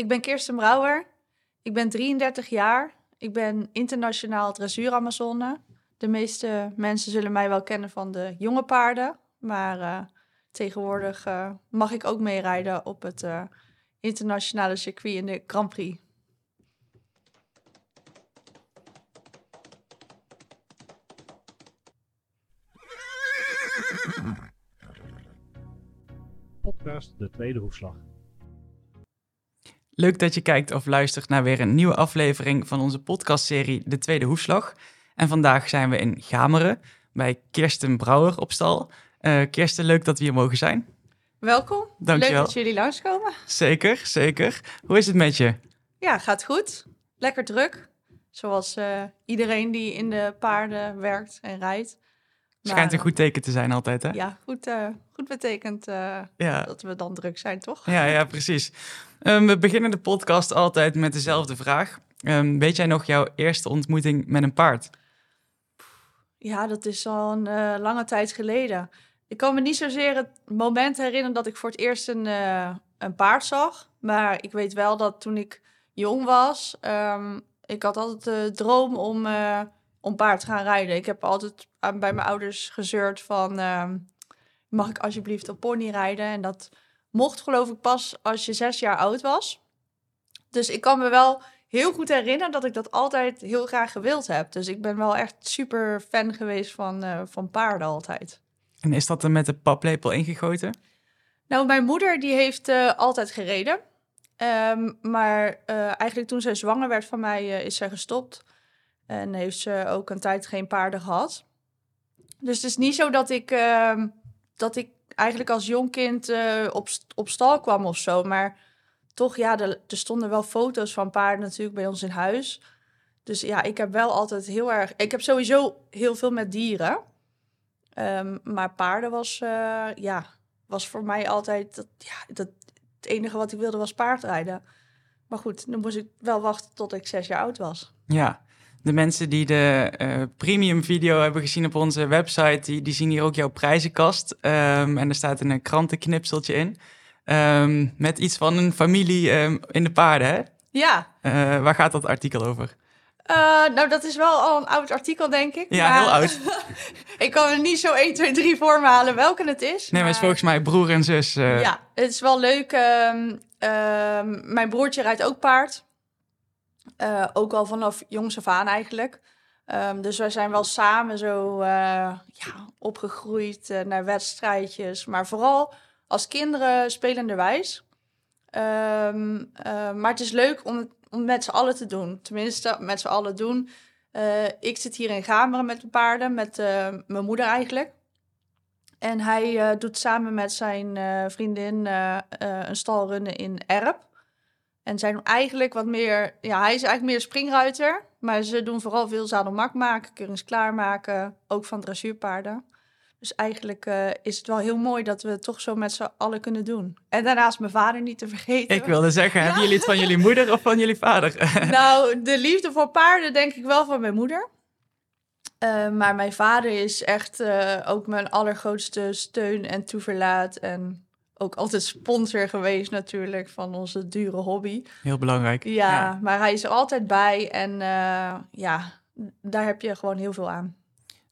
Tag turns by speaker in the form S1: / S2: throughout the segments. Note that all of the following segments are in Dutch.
S1: Ik ben Kirsten Brouwer. Ik ben 33 jaar. Ik ben internationaal dressuur-Amazone. De meeste mensen zullen mij wel kennen van de jonge paarden. Maar uh, tegenwoordig uh, mag ik ook meerijden op het uh, internationale circuit in de Grand Prix.
S2: Podcast De Tweede Hoefslag.
S3: Leuk dat je kijkt of luistert naar weer een nieuwe aflevering van onze podcastserie De Tweede Hoefslag. En vandaag zijn we in Gameren bij Kirsten Brouwer op stal. Uh, Kirsten, leuk dat we hier mogen zijn.
S1: Welkom.
S3: Dankjewel.
S1: Leuk dat jullie langskomen.
S3: Zeker, zeker. Hoe is het met je?
S1: Ja, gaat goed. Lekker druk. Zoals uh, iedereen die in de paarden werkt en rijdt.
S3: Schijnt een goed teken te zijn altijd, hè?
S1: Ja, goed, uh, goed betekent uh, ja. dat we dan druk zijn, toch?
S3: Ja, ja precies. Um, we beginnen de podcast altijd met dezelfde vraag. Um, weet jij nog jouw eerste ontmoeting met een paard?
S1: Ja, dat is al een uh, lange tijd geleden. Ik kan me niet zozeer het moment herinneren dat ik voor het eerst een, een paard zag. Maar ik weet wel dat toen ik jong was, um, ik had altijd de droom om om paard te gaan rijden. Ik heb altijd bij mijn ouders gezeurd van... Uh, mag ik alsjeblieft op pony rijden? En dat mocht geloof ik pas als je zes jaar oud was. Dus ik kan me wel heel goed herinneren dat ik dat altijd heel graag gewild heb. Dus ik ben wel echt super fan geweest van, uh, van paarden altijd.
S3: En is dat er met de paplepel ingegoten?
S1: Nou, mijn moeder die heeft uh, altijd gereden. Um, maar uh, eigenlijk toen zij zwanger werd van mij is zij gestopt. En heeft ze ook een tijd geen paarden gehad. Dus het is niet zo dat ik, uh, dat ik eigenlijk als jong kind uh, op, op stal kwam of zo. Maar toch, ja, er, stonden wel foto's van paarden natuurlijk bij ons in huis. Dus ja, ik heb wel altijd heel erg... Ik heb sowieso heel veel met dieren. Um, maar paarden was, uh, ja, was voor mij altijd... Dat, ja, dat, het enige wat ik wilde was paardrijden. Maar goed, dan moest ik wel wachten tot ik zes jaar oud was.
S3: Ja, de mensen die de uh, premium video hebben gezien op onze website, die, die zien hier ook jouw prijzenkast. Um, en er staat een krantenknipseltje in. Um, met iets van een familie um, in de paarden, hè?
S1: Ja.
S3: Uh, waar gaat dat artikel over?
S1: Uh, nou, dat is wel al een oud artikel, denk ik.
S3: Ja, maar... heel oud.
S1: ik kan er niet zo 1, 2, 3 voor me halen welke het is.
S3: Nee, maar het is volgens mij broer en zus.
S1: Ja, het is wel leuk. mijn broertje rijdt ook paard. Uh, ook al vanaf jongs af aan eigenlijk. Um, dus wij zijn wel samen zo uh, ja, opgegroeid uh, naar wedstrijdjes. Maar vooral als kinderen spelenderwijs. Um, maar het is leuk om het met z'n allen te doen. Tenminste, met z'n allen doen. ik zit hier in Gameren met de paarden, met mijn moeder eigenlijk. En hij doet samen met zijn vriendin een stalrunnen in Erp. En zijn eigenlijk wat meer, ja, hij is eigenlijk meer springruiter. Maar ze doen vooral veel zadelmak maken, keurings klaarmaken, ook van dressuurpaarden. Dus eigenlijk uh, is het wel heel mooi dat we het toch zo met z'n allen kunnen doen. En daarnaast mijn vader niet te vergeten.
S3: Ik wilde zeggen, ja. hebben jullie het van jullie moeder of van jullie vader?
S1: nou, de liefde voor paarden denk ik wel van mijn moeder. Uh, maar mijn vader is echt uh, ook mijn allergrootste steun en toeverlaat. En ook altijd sponsor geweest natuurlijk van onze dure hobby.
S3: Heel belangrijk.
S1: Ja, ja. maar hij is er altijd bij en uh, ja, daar heb je gewoon heel veel aan.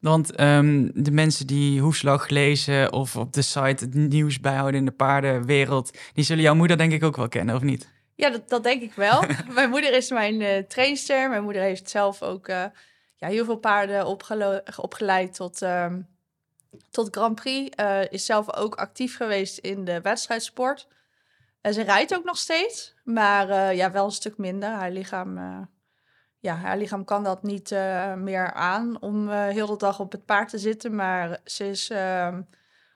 S3: Want um, de mensen die Hoefslag lezen of op de site het nieuws bijhouden in de paardenwereld, die zullen jouw moeder denk ik ook wel kennen, of niet?
S1: Ja, dat, dat denk ik wel. mijn moeder is mijn uh, trainster. Mijn moeder heeft zelf ook uh, ja, heel veel paarden opgeleid tot... Um, tot Grand Prix. Uh, is zelf ook actief geweest in de wedstrijdsport. En ze rijdt ook nog steeds, maar uh, ja, wel een stuk minder. Haar lichaam, uh, ja, haar lichaam kan dat niet meer aan om heel de dag op het paard te zitten. Maar ze is ehm,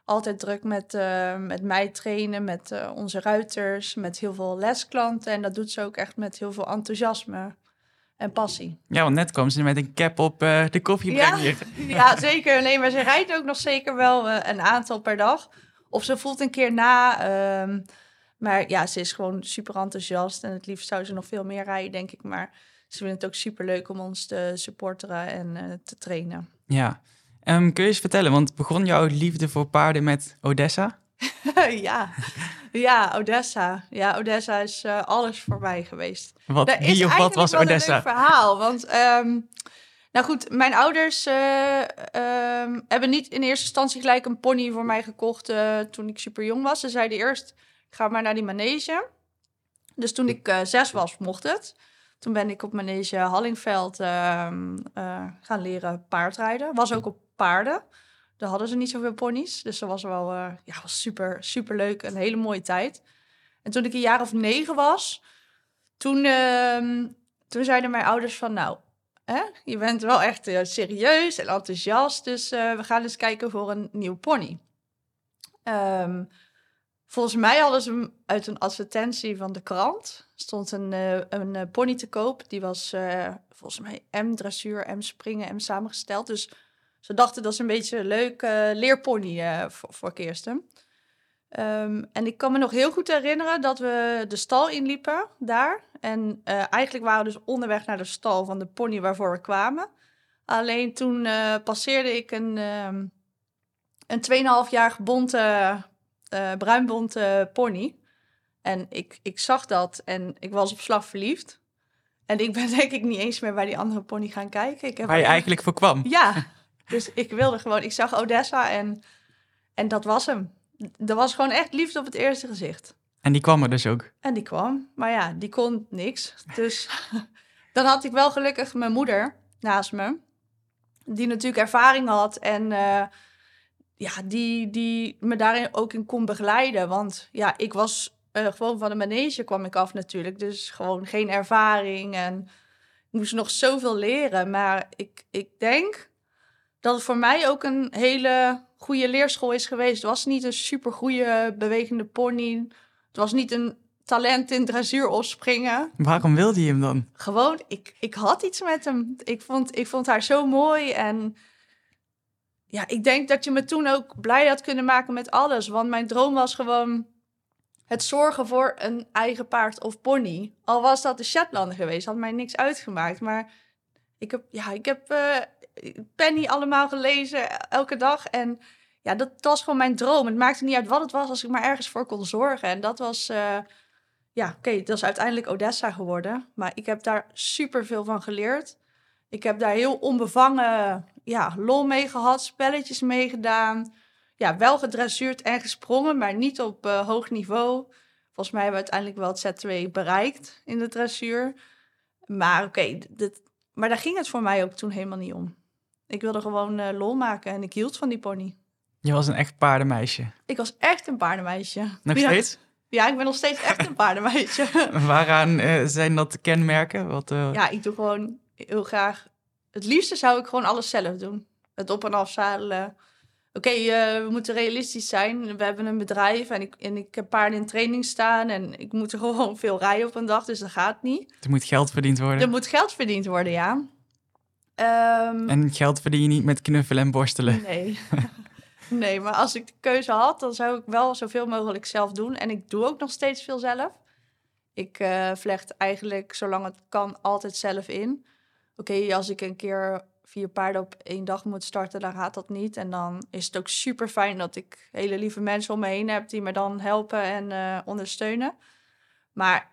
S1: altijd druk met, met mij trainen, met onze ruiters, met heel veel lesklanten. En dat doet ze ook echt met heel veel enthousiasme en passie.
S3: Ja, want net kwam ze met een cap op uh, de koffie
S1: ja, ja, zeker. Nee, maar ze rijdt ook nog zeker wel uh, een aantal per dag. Of ze voelt een keer na. Um, maar ja, ze is gewoon super enthousiast. En het liefst zou ze nog veel meer rijden, denk ik. Maar ze vindt het ook super leuk om ons te supporteren en uh, te trainen.
S3: Ja. Um, kun je eens vertellen, want begon jouw liefde voor paarden met Odessa?
S1: ja. ja, Odessa. Ja, Odessa is eh, alles voor mij geweest.
S3: Wat,
S1: Daar is
S3: wie of wat was Odessa?
S1: Een leuk verhaal, want ehm, nou goed, mijn ouders eh, ehm, hebben niet in eerste instantie gelijk een pony voor mij gekocht eh, toen ik super jong was. Ze zeiden eerst, ga maar naar die manege. Dus toen ik zes was, mocht het. Toen ben ik op manege Hallingveld ehm, eh, gaan leren paardrijden. Was ook op paarden. Daar hadden ze niet zoveel ponies. Dus dat was wel eh, ja, was super, super leuk. Een hele mooie tijd. En toen ik een jaar of negen was, toen, ehm, toen zeiden mijn ouders van... Nou, je bent wel echt eh, serieus en enthousiast. Dus eh, we gaan eens kijken voor een nieuw pony. Ehm, volgens mij hadden ze uit een advertentie van de krant. stond een, een pony te koop. Die was volgens mij M-dressuur, M-springen, M-samengesteld. Dus ze dachten dat is een beetje een leuk eh, leerpony eh, voor, voor Kirsten. Ehm, en ik kan me nog heel goed herinneren dat we de stal inliepen daar. En eh, eigenlijk waren we dus onderweg naar de stal van de pony waarvoor we kwamen. Alleen toen passeerde ik een, ehm een 2,5 jaar bonte, bruinbonte pony. En ik, ik zag dat en ik was op slag verliefd. En ik ben denk ik niet eens meer bij die andere pony gaan kijken. Ik heb
S3: Waar je eigenlijk voor kwam.
S1: ja, dus ik wilde gewoon, ik zag Odessa en, en dat was hem. Er was gewoon echt liefde op het eerste gezicht.
S3: En die kwam er dus ook.
S1: En die kwam, maar ja, die kon niks. Dus dan had ik wel gelukkig mijn moeder naast me, die natuurlijk ervaring had en eh, ja, die, die me daarin ook in kon begeleiden. Want ja, ik was eh, gewoon van de manege kwam ik af natuurlijk, dus gewoon geen ervaring en ik moest nog zoveel leren. Maar ik, ik denk dat het voor mij ook een hele goede leerschool is geweest. Het was niet een super goede bewegende pony. Het was niet een talent in dressuur opspringen.
S3: Waarom wilde je hem dan?
S1: Gewoon, ik, ik had iets met hem. Ik vond, ik vond haar zo mooi. En ja, ik denk dat je me toen ook blij had kunnen maken met alles. Want mijn droom was gewoon het zorgen voor een eigen paard of pony. Al was dat de Shetlander geweest, had mij niks uitgemaakt. Maar ik heb, ja, ik heb eh, Penny allemaal gelezen elke dag. En ja, dat, was gewoon mijn droom. Het maakte niet uit wat het was als ik maar ergens voor kon zorgen. En dat was, eh, ja, oké, dat is uiteindelijk Odessa geworden. Maar ik heb daar super veel van geleerd. Ik heb daar heel onbevangen ja, lol mee gehad, spelletjes mee gedaan. Ja, wel gedressuurd en gesprongen, maar niet op eh, hoog niveau. Volgens mij hebben we uiteindelijk wel het Z2 bereikt in de dressuur. Maar oké, dit- maar daar ging het voor mij ook toen helemaal niet om. Ik wilde gewoon eh, lol maken en ik hield van die pony.
S3: Je was een echt paardenmeisje.
S1: Ik was echt een paardenmeisje.
S3: Nog
S1: Ja.
S3: steeds?
S1: Ja, ik ben nog steeds echt een paardenmeisje.
S3: Waaraan eh, zijn dat kenmerken? Wat, eh,
S1: Ja, ik doe gewoon heel graag. Het liefste zou ik gewoon alles zelf doen. Het op- en afzadelen. Oké, we moeten realistisch zijn. We hebben een bedrijf en ik, en ik heb paarden in training staan. En ik moet er gewoon veel rijden op een dag, dus dat gaat niet.
S3: Er moet geld verdiend worden.
S1: Er moet geld verdiend worden, ja. Ehm,
S3: En geld verdien je niet met knuffelen en borstelen.
S1: Nee. nee, maar als ik de keuze had, dan zou ik wel zoveel mogelijk zelf doen. En ik doe ook nog steeds veel zelf. Ik eh, vlecht eigenlijk, zolang het kan, altijd zelf in. Oké, als ik een keer vier paarden op één dag moet starten, dan gaat dat niet. En dan is het ook super fijn dat ik hele lieve mensen om me heen heb die me dan helpen en eh, ondersteunen. Maar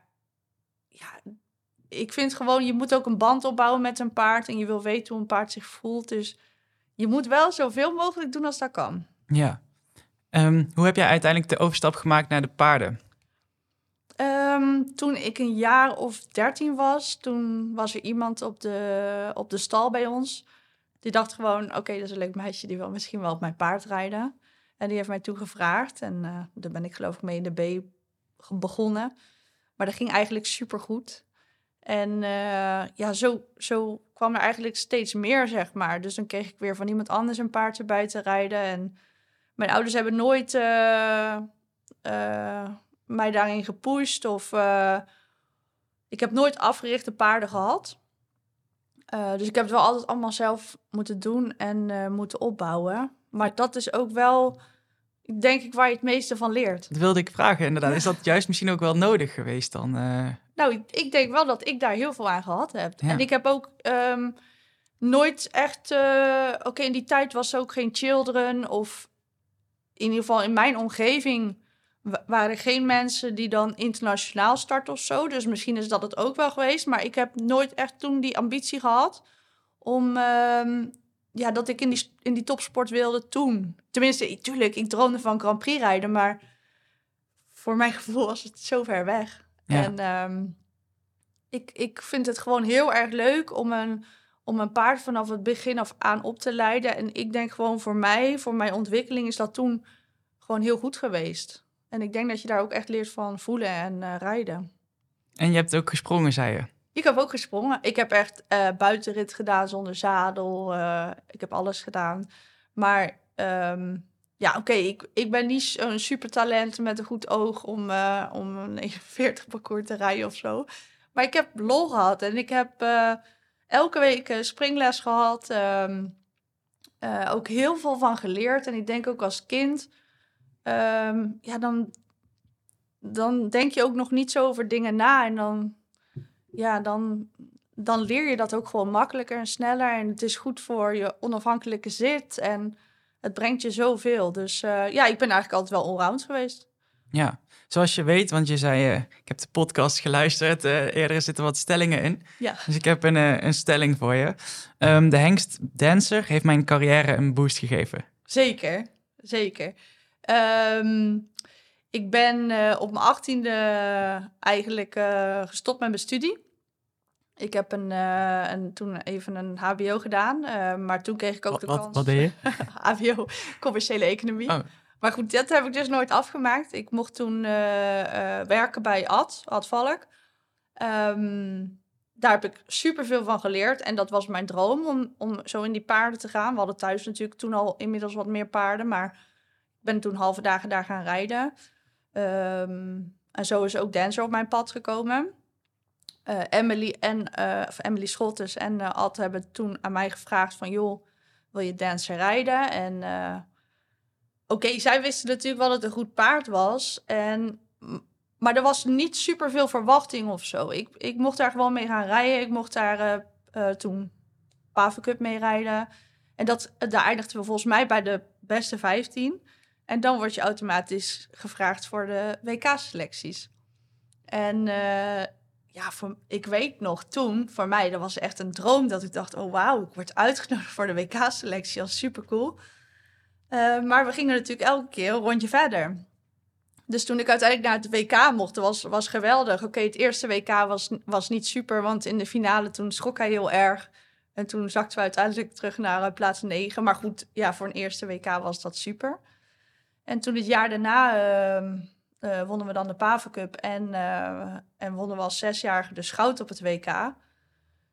S1: ja, ik vind gewoon, je moet ook een band opbouwen met een paard. En je wil weten hoe een paard zich voelt. Dus je moet wel zoveel mogelijk doen als dat kan.
S3: Ja. Ehm, hoe heb jij uiteindelijk de overstap gemaakt naar de paarden?
S1: Ehm, toen ik een jaar of dertien was, toen was er iemand op de, op de stal bij ons. Die dacht gewoon, oké, dat is een leuk meisje, die wil misschien wel op mijn paard rijden. En die heeft mij toen gevraagd. En eh daar ben ik geloof ik mee in de B begonnen. Maar dat ging eigenlijk supergoed. En eh, ja, zo, zo kwam er eigenlijk steeds meer, zeg maar. Dus dan kreeg ik weer van iemand anders een paard erbij te rijden. En mijn ouders hebben nooit eh, eh, mij daarin gepusht. Of ik heb nooit afgerichte paarden gehad. Eh, dus ik heb het wel altijd allemaal zelf moeten doen en moeten opbouwen. Maar dat is ook wel, denk ik, waar je het meeste van leert.
S3: Dat wilde ik vragen, inderdaad. Is dat juist misschien ook wel nodig geweest dan?
S1: Nou, ik, denk wel dat ik daar heel veel aan gehad heb.
S3: Ja.
S1: En ik heb ook ehm, nooit echt... eh, Oké, in die tijd was er ook geen children of... in ieder geval in mijn omgeving wa- waren geen mensen die dan internationaal starten of zo. Dus misschien is dat het ook wel geweest. Maar ik heb nooit echt toen die ambitie gehad om ehm, ja, dat ik in die, in die topsport wilde toen. Tenminste, tuurlijk, ik droomde van Grand Prix rijden, maar voor mijn gevoel was het zo ver weg.
S3: Ja.
S1: En ehm, ik, ik vind het gewoon heel erg leuk om een, om een paard vanaf het begin af aan op te leiden. En ik denk gewoon voor mij, voor mijn ontwikkeling, is dat toen gewoon heel goed geweest. En ik denk dat je daar ook echt leert van voelen en eh, rijden.
S3: En je hebt ook gesprongen, zei je.
S1: Ik heb ook gesprongen. Ik heb echt eh, buitenrit gedaan zonder zadel. eh, ik heb alles gedaan. Maar ehm, ja, oké, ik, ik ben niet zo'n supertalent met een goed oog om, eh, om een 41 parcours te rijden of zo. Maar ik heb lol gehad en ik heb eh, elke week springles gehad. ehm, eh, ook heel veel van geleerd. En ik denk ook als kind, ehm, ja, dan, dan denk je ook nog niet zo over dingen na. En dan, ja, dan, dan leer je dat ook gewoon makkelijker en sneller. En het is goed voor je onafhankelijke zit. En het brengt je zoveel. Dus eh, ja, ik ben eigenlijk altijd wel allround geweest.
S3: Ja, zoals je weet, want je zei, eh, ik heb de podcast geluisterd, eh, eerder zitten wat stellingen in.
S1: Ja.
S3: Dus ik heb een, een stelling voor je. Ehm, de hengst dancer heeft mijn carrière een boost gegeven.
S1: Zeker, zeker. Ehm, ik ben op mijn achttiende eigenlijk gestopt met mijn studie. Ik heb een, eh, een, toen even een hbo gedaan, eh, maar toen kreeg ik ook
S3: Wat,
S1: de
S3: wat,
S1: kans...
S3: wat deed je?
S1: HBO, commerciële economie.
S3: Oh.
S1: Maar goed, dat heb ik dus nooit afgemaakt. Ik mocht toen eh, werken bij Ad, Ad Valk. Ehm, daar heb ik superveel van geleerd. En dat was mijn droom om, om zo in die paarden te gaan. We hadden thuis natuurlijk toen al inmiddels wat meer paarden. Maar ik ben toen halve dagen daar gaan rijden. Ehm, en zo is ook Dancer op mijn pad gekomen. Eh, Emily en eh, of Emily Schottes en Ad hebben toen aan mij gevraagd van... joh, wil je Dancer rijden? En oké, zij wisten natuurlijk wel dat het een goed paard was. En, maar er was niet super veel verwachting of zo. Ik, ik mocht daar gewoon mee gaan rijden. Ik mocht daar toen Pave Cup mee rijden. En dat, daar eindigden we volgens mij bij de beste 15. En dan word je automatisch gevraagd voor de WK-selecties. En ja, ik weet nog toen, voor mij, dat was echt een droom dat ik dacht, oh wauw, ik word uitgenodigd voor de WK-selectie, is super cool. Eh, maar we gingen natuurlijk elke keer een rondje verder. Dus toen ik uiteindelijk naar het WK mocht, was, was geweldig. Oké, het eerste WK was, was niet super, want in de finale toen schrok hij heel erg. En toen zakten we uiteindelijk terug naar eh, plaats 9. Maar goed, ja, voor een eerste WK was dat super. En toen het jaar daarna ehm, eh, wonnen we dan de Pave Cup en, eh, en wonnen we als zesjarige de Schout op het WK.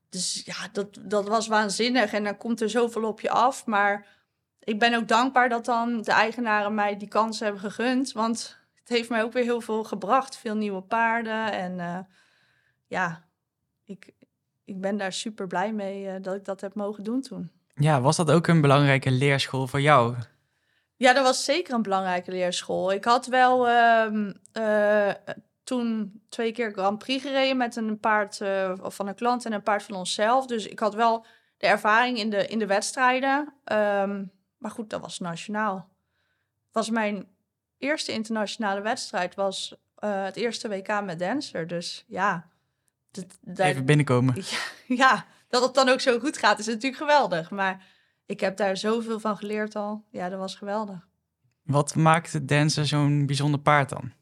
S1: Dus ja, dat, dat was waanzinnig. En dan komt er zoveel op je af. Maar ik ben ook dankbaar dat dan de eigenaren mij die kans hebben gegund. Want het heeft mij ook weer heel veel gebracht. Veel nieuwe paarden. En eh, ja, ik, ik ben daar super blij mee dat ik dat heb mogen doen toen.
S3: Ja, was dat ook een belangrijke leerschool voor jou?
S1: Ja, dat was zeker een belangrijke leerschool. Ik had wel ehm, eh, toen twee keer Grand Prix gereden met een paard eh, van een klant en een paard van onszelf. Dus ik had wel de ervaring in de, in de wedstrijden. Ehm, maar goed, dat was nationaal. Was mijn eerste internationale wedstrijd was eh, het eerste WK met Dancer. Dus ja, dat,
S3: Even binnenkomen.
S1: ja, ja, dat het dan ook zo goed gaat is natuurlijk geweldig. Maar ik heb daar zoveel van geleerd al. Ja, dat was geweldig.
S3: Wat maakt het dansen zo'n bijzonder paard dan?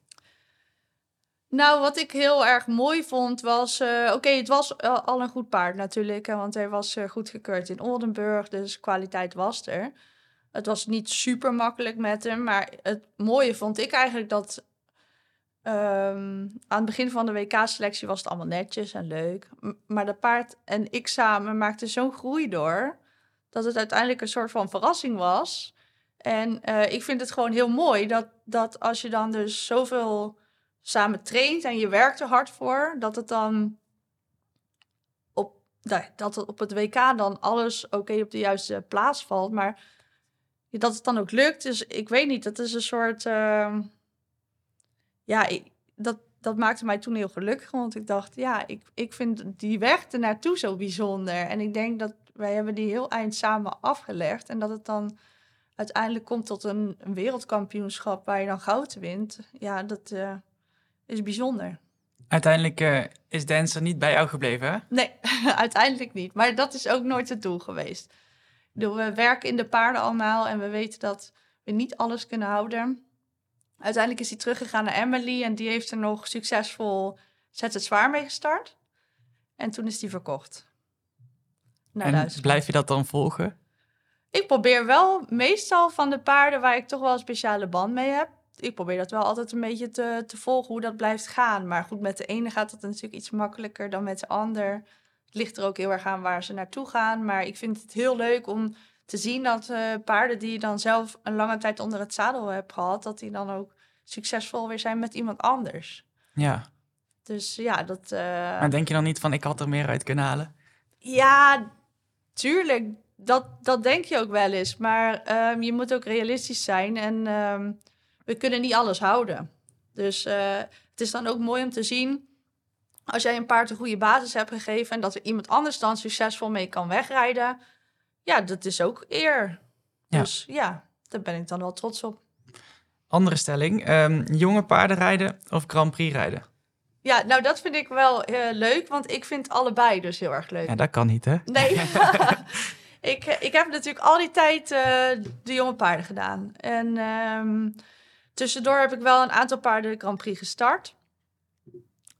S1: Nou, wat ik heel erg mooi vond was... eh, Oké, het was eh, al een goed paard natuurlijk. Hè, want hij was eh, goedgekeurd in Oldenburg. Dus kwaliteit was er. Het was niet super makkelijk met hem. Maar het mooie vond ik eigenlijk dat... ehm, aan het begin van de WK-selectie was het allemaal netjes en leuk. M- Maar de paard en ik samen maakten zo'n groei door... dat het uiteindelijk een soort van verrassing was... En eh, ik vind het gewoon heel mooi dat, dat als je dan dus zoveel samen traint en je werkt er hard voor, dat het dan op, dat het op het WK dan alles oké op de juiste plaats valt. Maar dat het dan ook lukt. Dus ik weet niet, dat is een soort. ehm, ja, ik, dat, dat maakte mij toen heel gelukkig. Want ik dacht, ja, ik, ik vind die weg ernaartoe zo bijzonder. En ik denk dat wij hebben die heel eind samen afgelegd. En dat het dan uiteindelijk komt tot een, een wereldkampioenschap waar je dan goud wint. Ja, dat eh, is bijzonder.
S3: Uiteindelijk uh, is Dancer niet bij jou gebleven, hè?
S1: Nee, uiteindelijk niet. Maar dat is ook nooit het doel geweest. we werken in de paarden allemaal en we weten dat we niet alles kunnen houden. Uiteindelijk is hij teruggegaan naar Emily en die heeft er nog succesvol Zet het zwaar mee gestart. En toen is die verkocht.
S3: En blijf je dat dan volgen?
S1: Ik probeer wel meestal van de paarden waar ik toch wel een speciale band mee heb. Ik probeer dat wel altijd een beetje te, te volgen hoe dat blijft gaan. Maar goed, met de ene gaat het natuurlijk iets makkelijker dan met de ander. Het ligt er ook heel erg aan waar ze naartoe gaan. Maar ik vind het heel leuk om te zien dat uh, paarden die je dan zelf een lange tijd onder het zadel hebt gehad, dat die dan ook succesvol weer zijn met iemand anders.
S3: Ja.
S1: Dus ja, dat. Uh...
S3: Maar denk je dan niet van ik had er meer uit kunnen halen?
S1: Ja, tuurlijk. Dat, dat denk je ook wel eens. Maar um, je moet ook realistisch zijn. En um, we kunnen niet alles houden. Dus uh, het is dan ook mooi om te zien. Als jij een paard een goede basis hebt gegeven. en dat er iemand anders dan succesvol mee kan wegrijden. Ja, dat is ook eer. Ja. Dus ja, daar ben ik dan wel trots op.
S3: Andere stelling: um, jonge paarden rijden of Grand Prix rijden?
S1: Ja, nou dat vind ik wel uh, leuk, want ik vind allebei dus heel erg leuk.
S3: Ja, dat kan niet, hè?
S1: Nee. ik, eh, ik heb natuurlijk al die tijd uh, de jonge paarden gedaan. En um, tussendoor heb ik wel een aantal paarden de Grand Prix gestart.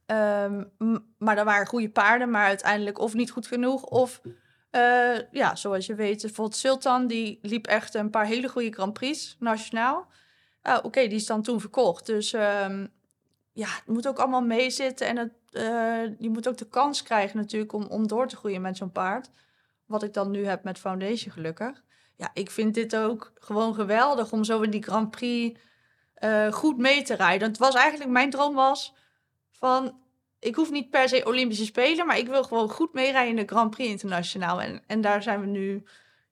S1: Um, maar dat waren goede paarden, maar uiteindelijk of niet goed genoeg. Of uh, ja, zoals je weet, bijvoorbeeld Sultan, die liep echt een paar hele goede Grand Prix nationaal. Uh, Oké, okay, die is dan toen verkocht. Dus um, ja, het moet ook allemaal meezitten. En het, uh, je moet ook de kans krijgen natuurlijk om, om door te groeien met zo'n paard. Wat ik dan nu heb met Foundation gelukkig. Ja, ik vind dit ook gewoon geweldig om zo in die Grand Prix uh, goed mee te rijden. Het was eigenlijk, mijn droom was van... Ik hoef niet per se Olympische Spelen, maar ik wil gewoon goed meerijden in de Grand Prix Internationaal. En, en daar zijn we nu...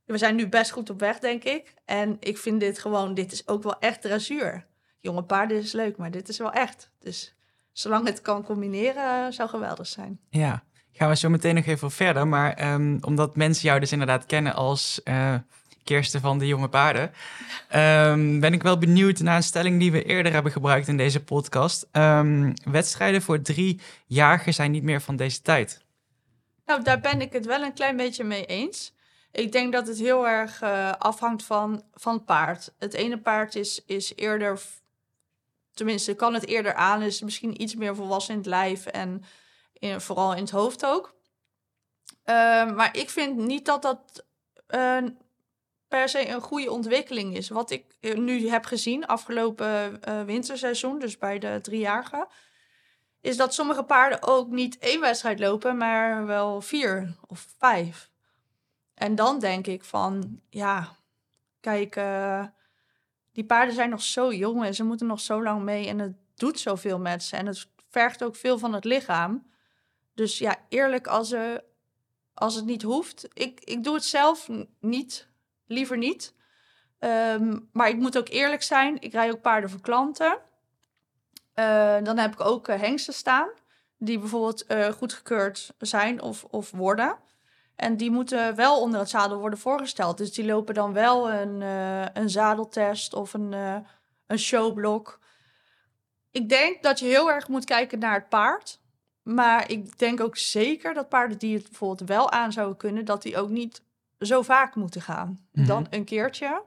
S1: We zijn nu best goed op weg, denk ik. En ik vind dit gewoon, dit is ook wel echt dressuur jonge paarden is leuk, maar dit is wel echt. Dus zolang het kan combineren, zou geweldig zijn.
S3: Ja, gaan we zo meteen nog even verder. Maar um, omdat mensen jou dus inderdaad kennen als uh, Kirsten van de Jonge Paarden, um, ben ik wel benieuwd naar een stelling die we eerder hebben gebruikt in deze podcast. Um, wedstrijden voor drie jarigen zijn niet meer van deze tijd.
S1: Nou, daar ben ik het wel een klein beetje mee eens. Ik denk dat het heel erg uh, afhangt van, van het paard. Het ene paard is, is eerder tenminste, kan het eerder aan, is misschien iets meer volwassen in het lijf en vooral in het hoofd ook. Uh, maar ik vind niet dat dat uh, per se een goede ontwikkeling is. Wat ik eh, nu heb gezien afgelopen uh, winterseizoen, dus bij de driejarige, is dat sommige paarden ook niet één wedstrijd lopen, maar wel vier of vijf. En dan denk ik van, ja, kijk, die paarden zijn nog zo jong en ze moeten nog zo lang mee. En het doet zoveel met ze. En het vergt ook veel van het lichaam. Dus ja, eerlijk, als, er, als het niet hoeft. Ik, ik doe het zelf niet, liever niet. Ehm, maar ik moet ook eerlijk zijn. Ik rij ook paarden voor klanten. Uh, dan heb ik ook uh, hengsten staan. Die bijvoorbeeld uh, goedgekeurd zijn of, of worden. En die moeten wel onder het zadel worden voorgesteld. Dus die lopen dan wel een, uh, een zadeltest of een, uh, een showblok. Ik denk dat je heel erg moet kijken naar het paard. Maar ik denk ook zeker dat paarden die het bijvoorbeeld wel aan zouden kunnen, dat die ook niet zo vaak moeten gaan. Mm -hmm. Dan een keertje,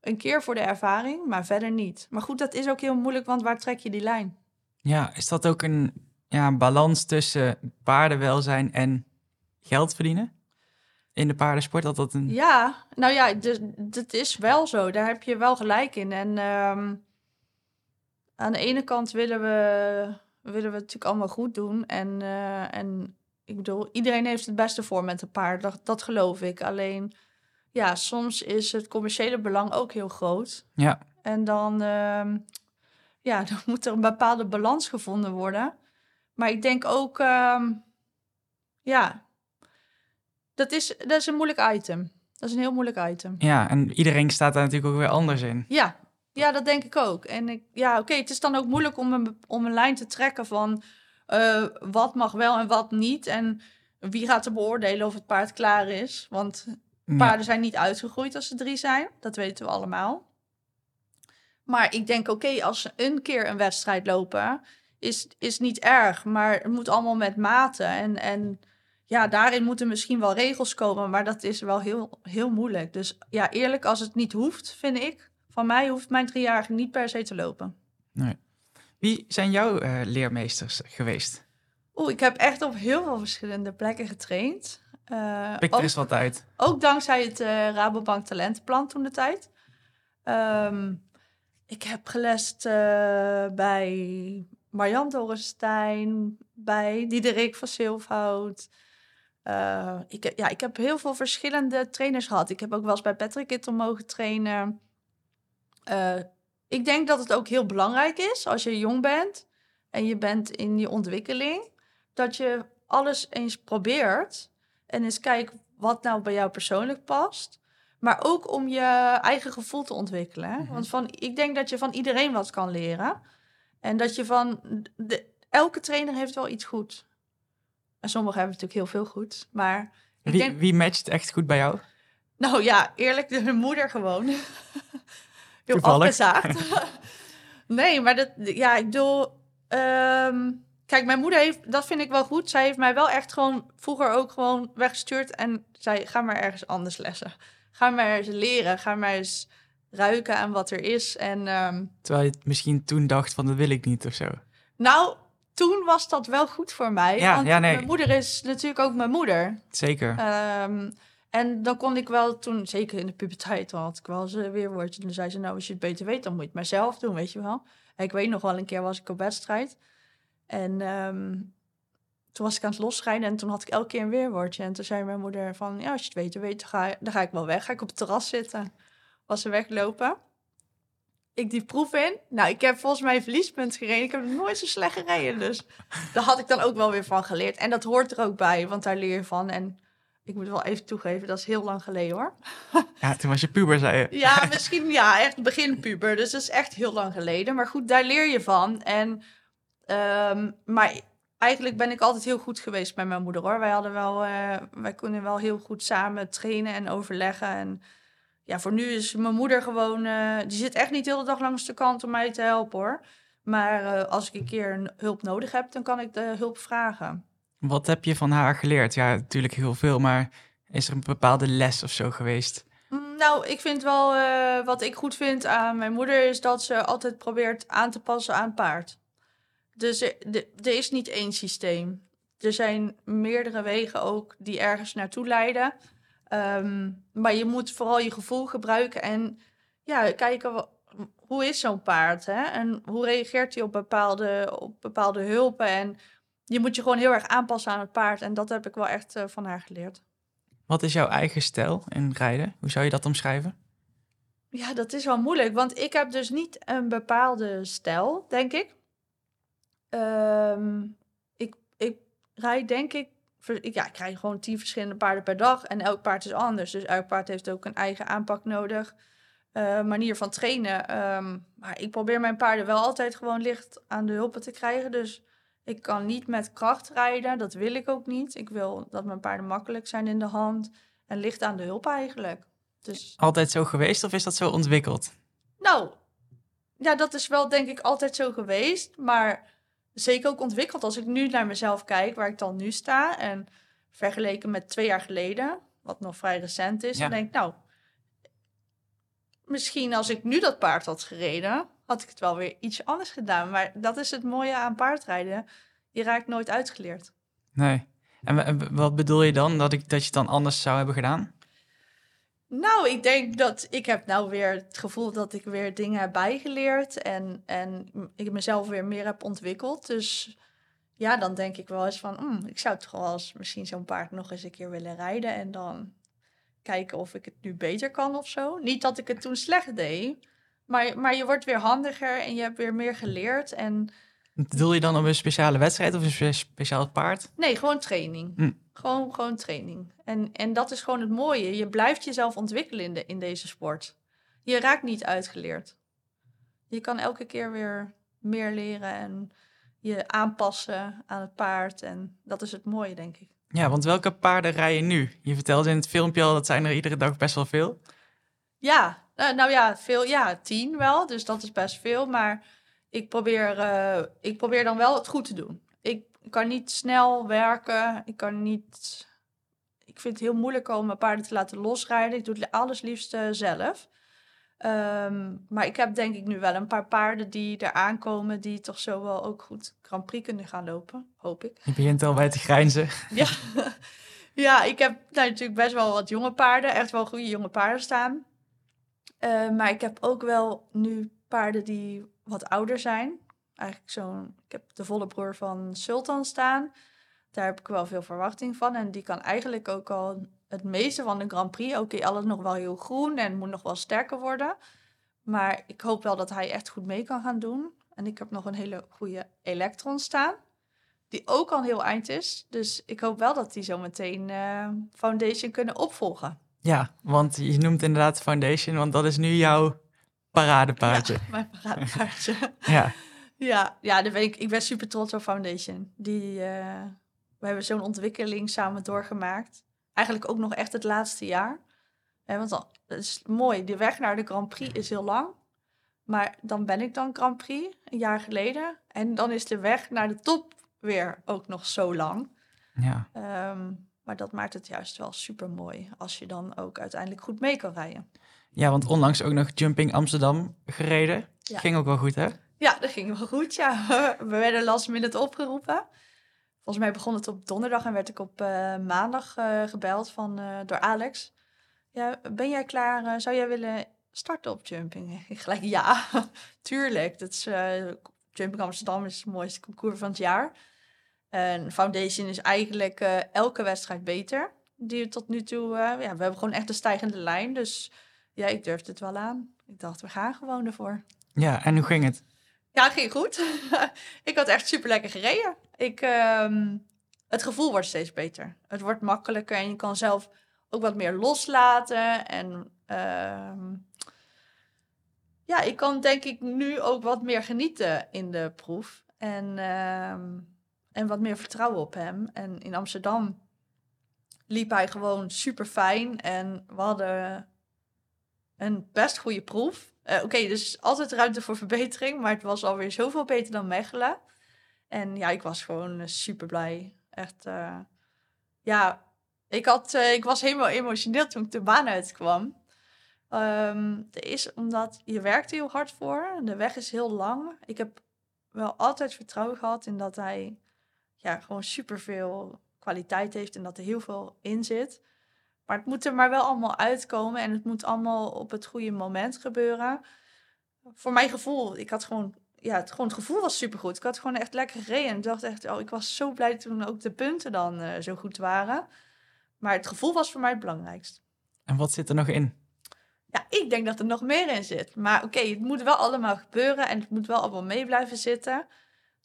S1: een keer voor de ervaring, maar verder niet. Maar goed, dat is ook heel moeilijk, want waar trek je die lijn?
S3: Ja, is dat ook een ja, balans tussen paardenwelzijn en geld verdienen? In de paardensport? Dat dat een...
S1: Ja, nou ja, dat is wel zo. Daar heb je wel gelijk in. En um, aan de ene kant willen we, willen we het natuurlijk allemaal goed doen. En, uh, en ik bedoel, iedereen heeft het beste voor met een paard. Dat, dat geloof ik. Alleen, ja, soms is het commerciële belang ook heel groot.
S3: Ja.
S1: En dan, um, ja, dan moet er een bepaalde balans gevonden worden. Maar ik denk ook, um, ja, dat is, dat is een moeilijk item. Dat is een heel moeilijk item.
S3: Ja, en iedereen staat daar natuurlijk ook weer anders in.
S1: Ja, ja dat denk ik ook. En ik, ja, oké, het is dan ook moeilijk om een, om een lijn te trekken van uh, wat mag wel en wat niet. En wie gaat er beoordelen of het paard klaar is. Want
S3: Ja.
S1: Paarden zijn niet uitgegroeid als ze drie zijn. Dat weten we allemaal. Maar ik denk, oké, als ze een keer een wedstrijd lopen, is, is niet erg. Maar het moet allemaal met mate. En, en ja, daarin moeten misschien wel regels komen. Maar dat is wel heel, heel moeilijk. Dus ja, eerlijk, als het niet hoeft, vind ik. Van mij hoeft mijn driejarige niet per se te lopen.
S3: Wie zijn jouw eh, leermeesters geweest?
S1: Oeh, ik heb echt op heel veel verschillende plekken getraind. Eh,
S3: Pik er eens wat uit.
S1: Ook dankzij het eh, Rabobank Talentenplan toen de tijd. Ehm, ik heb gelest eh, bij Marjan Dorrestein, bij Diederik van Zilfhout. Eh, ik, heb- ja, ik heb heel veel verschillende trainers gehad. Ik heb ook wel eens bij Patrick Kittel mogen trainen. Eh, ik denk dat het ook heel belangrijk is als je jong bent en je bent in je ontwikkeling, dat je alles eens probeert en eens kijkt wat nou bij jou persoonlijk past. Maar ook om je eigen gevoel te ontwikkelen.
S3: Mhm.
S1: Want van, ik denk dat je van iedereen wat kan leren. En dat je van... De, elke trainer heeft wel iets goed. En sommigen hebben natuurlijk heel veel goed. Maar
S3: Wie,
S1: denk...
S3: wie matcht echt goed bij jou?
S1: Nou ja, eerlijk, de moeder gewoon. Heel afgezaagd. nee, maar dat, ja, ik bedoel... ehm, kijk, mijn moeder heeft, dat vind ik wel goed. Zij heeft mij wel echt gewoon vroeger ook gewoon weggestuurd. En zei, ga maar ergens anders lessen. Ga maar eens leren. Ga maar eens ruiken aan wat er is. En ehm,
S3: Terwijl je het misschien toen dacht van dat wil ik niet of zo.
S1: nou, toen was dat wel goed voor mij.
S3: Ja,
S1: want
S3: ja, nee.
S1: mijn moeder is natuurlijk ook mijn moeder.
S3: Zeker.
S1: Ehm, en dan kon ik wel toen, zeker in de puberteit, dan had ik wel eens een weerwoordje. Dan zei ze, nou, als je het beter weet, dan moet je het maar zelf doen, weet je wel. En ik weet nog wel, een keer was ik op wedstrijd. En ehm, toen was ik aan het losrijden en toen had ik elke keer een weerwoordje. En toen zei mijn moeder van, ja, als je het beter weet, dan ga, dan ga ik wel weg. Ga ik op het terras zitten. Was ze weglopen. Ik die proef in. Nou, ik heb volgens mij een verliespunt gereden. Ik heb nog nooit zo slecht gereden. Dus daar had ik dan ook wel weer van geleerd. En dat hoort er ook bij, want daar leer je van. En ik moet wel even toegeven, dat is heel lang geleden hoor.
S3: Ja, toen was je puber, zei je.
S1: Ja, misschien ja, echt begin puber. Dus dat is echt heel lang geleden. Maar goed, daar leer je van. En, ehm, maar eigenlijk ben ik altijd heel goed geweest bij mijn moeder hoor. Wij hadden wel, eh, wij kunnen wel heel goed samen trainen en overleggen. En ja, voor nu is mijn moeder gewoon, eh, die zit echt niet de hele dag langs de kant om mij te helpen hoor. Maar eh, als ik een keer een hulp nodig heb, dan kan ik de hulp vragen.
S3: Wat heb je van haar geleerd? Ja, natuurlijk heel veel, maar is er een bepaalde les of zo geweest?
S1: Mm, Nou, ik vind wel, eh, wat ik goed vind aan mijn moeder is dat ze altijd probeert aan te passen aan het paard. Dus er, de- er is niet één systeem. Er zijn meerdere wegen ook die ergens naartoe leiden. Ehm, maar je moet vooral je gevoel gebruiken en ja, kijken hoe is zo'n paard hè? en hoe reageert hij op bepaalde, op bepaalde hulpen. En je moet je gewoon heel erg aanpassen aan het paard en dat heb ik wel echt eh, van haar geleerd.
S3: Wat is jouw eigen stijl in rijden? Hoe zou je dat omschrijven?
S1: Ja, dat is wel moeilijk, want ik heb dus niet een bepaalde stijl, denk ik. Ehm, ik, ik rijd denk ik- ja, ik rijd gewoon tien verschillende paarden per dag en elk paard is anders. Dus elk paard heeft ook een eigen aanpak nodig, eh, manier van trainen. Ehm, maar ik probeer mijn paarden wel altijd gewoon licht aan de hulpen te krijgen. Dus ik kan niet met kracht rijden, dat wil ik ook niet. Ik wil dat mijn paarden makkelijk zijn in de hand en licht aan de hulp eigenlijk. Dus
S3: Altijd zo geweest of is dat zo ontwikkeld?
S1: nou, ja, dat is wel denk ik altijd zo geweest. Maar zeker ook ontwikkeld. Als ik nu naar mezelf kijk, waar ik dan nu sta. En vergeleken met twee jaar geleden, wat nog vrij recent is.
S3: Ja.
S1: Dan denk ik, nou, misschien als ik nu dat paard had gereden, had ik het wel weer iets anders gedaan. Maar dat is het mooie aan paardrijden. Je raakt nooit uitgeleerd.
S3: Nee. En wat bedoel je dan? Dat, ik, dat je het dan anders zou hebben gedaan?
S1: Nou, ik denk dat ik heb nou weer het gevoel dat ik weer dingen heb bijgeleerd en, en ik mezelf weer meer heb ontwikkeld. Dus ja, dan denk ik wel eens van, "Hmm, ik zou toch wel eens misschien zo'n paard nog eens een keer willen rijden en dan kijken of ik het nu beter kan of zo. Niet dat ik het toen slecht deed, maar, maar je wordt weer handiger en je hebt weer meer geleerd. En
S3: Bedoel je dan op een speciale wedstrijd of een spe- speciaal paard?
S1: nee, gewoon training.
S3: Hm.
S1: Gewoon, gewoon training. En, en dat is gewoon het mooie. Je blijft jezelf ontwikkelen in, de, in deze sport. Je raakt niet uitgeleerd. Je kan elke keer weer meer leren. En je aanpassen aan het paard. En dat is het mooie, denk ik.
S3: Ja, want welke paarden rij je nu? Je vertelde in het filmpje al, dat zijn er iedere dag best wel veel.
S1: Ja, eh, nou ja, veel, ja, tien wel. Dus dat is best veel. Maar ik probeer, eh, ik probeer dan wel het goed te doen. Ik kan niet snel werken. Ik kan niet. Ik vind het heel moeilijk om mijn paarden te laten losrijden. Ik doe het alles liefst eh, zelf. Ehm, maar ik heb denk ik nu wel een paar paarden die er aankomen, die toch zo wel ook goed Grand Prix kunnen gaan lopen, hoop ik.
S3: Je begint al bij te grijnzen.
S1: Ja, ja ik heb nou, natuurlijk best wel wat jonge paarden, echt wel goede jonge paarden staan. Eh, maar ik heb ook wel nu paarden die wat ouder zijn. Eigenlijk zo'n, ik heb de volle broer van Sultan staan. Daar heb ik wel veel verwachting van. En die kan eigenlijk ook al het meeste van de Grand Prix. Oké, alles nog wel heel groen en moet nog wel sterker worden. Maar ik hoop wel dat hij echt goed mee kan gaan doen. En ik heb nog een hele goede Electron staan. Die ook al heel eind is. Dus ik hoop wel dat die zo meteen uh, Foundation kunnen opvolgen.
S3: Ja, want je noemt inderdaad Foundation, want dat is nu jouw paradepaardje.
S1: Ja, mijn paradepaardje.
S3: ja.
S1: Ja, ja ben ik, ik ben super trots op Foundation. Die, uh, we hebben zo'n ontwikkeling samen doorgemaakt. Eigenlijk ook nog echt het laatste jaar. Ja, want dat is mooi. De weg naar de Grand Prix is heel lang. Maar dan ben ik dan Grand Prix, een jaar geleden. En dan is de weg naar de top weer ook nog zo lang.
S3: Ja.
S1: Um, maar dat maakt het juist wel super mooi als je dan ook uiteindelijk goed mee kan rijden.
S3: Ja, want onlangs ook nog Jumping Amsterdam gereden. Ging ook wel goed, hè?
S1: Ja, dat ging wel goed, ja. We werden last minute opgeroepen. Volgens mij begon het op donderdag en werd ik op uh, maandag uh, gebeld van, uh, door Alex. Ja, ben jij klaar? zou jij willen starten op jumping? Ik gelijk, ja, tuurlijk. Dat is, jumping Amsterdam is het mooiste concours van het jaar. En Foundation is eigenlijk elke wedstrijd beter. Die tot nu toe, ja, we hebben gewoon echt een stijgende lijn. Dus ja, ik durfde het wel aan. Ik dacht, we gaan gewoon ervoor.
S3: Ja, en hoe ging het?
S1: Ja, het ging goed. ik had echt super lekker gereden. Ik, uh, het gevoel wordt steeds beter. Het wordt makkelijker en je kan zelf ook wat meer loslaten. En uh, ja, ik kan denk ik nu ook wat meer genieten in de proef. En, uh, en wat meer vertrouwen op hem. En in Amsterdam liep hij gewoon super fijn. En we hadden een best goede proef. Uh, Oké, dus altijd ruimte voor verbetering, maar het was alweer zoveel beter dan Mechelen. En ja, ik was gewoon uh, super blij. Echt, uh, ja, ik, had, ik was helemaal emotioneel toen ik de baan uitkwam. Um, is omdat je werkt heel hard voor. De weg is heel lang. Ik heb wel altijd vertrouwen gehad in dat hij ja, gewoon superveel kwaliteit heeft en dat er heel veel in zit. Maar het moet er maar wel allemaal uitkomen en het moet allemaal op het goede moment gebeuren. Voor mijn gevoel, ik had gewoon, ja, het, gewoon het gevoel was supergoed. Ik had gewoon echt lekker gereden. Ik dacht echt, oh, ik was zo blij toen ook de punten dan uh, zo goed waren. Maar het gevoel was voor mij het belangrijkst.
S3: En wat zit er nog in?
S1: Ja, ik denk dat er nog meer in zit. Maar oké, okay, het moet wel allemaal gebeuren en het moet wel allemaal mee blijven zitten.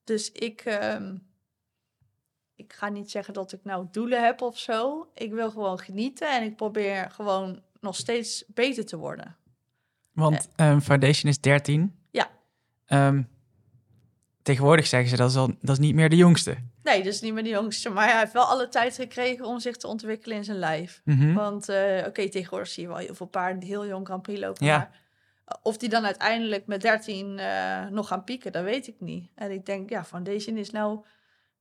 S1: Dus ik, uh, ik ga niet zeggen dat ik nou doelen heb of zo. Ik wil gewoon genieten en ik probeer gewoon nog steeds beter te worden.
S3: Want um, Foundation is 13.
S1: Ja.
S3: Um, tegenwoordig zeggen ze dat is, al, dat is niet meer de jongste.
S1: Nee, dat is niet meer de jongste. Maar hij heeft wel alle tijd gekregen om zich te ontwikkelen in zijn lijf.
S3: Mm -hmm.
S1: Want uh, oké, okay, tegenwoordig zie je wel heel veel paarden die heel jong Grand Prix lopen.
S3: Ja.
S1: Maar of die dan uiteindelijk met 13 uh, nog gaan pieken, dat weet ik niet. En ik denk, ja, Foundation is nou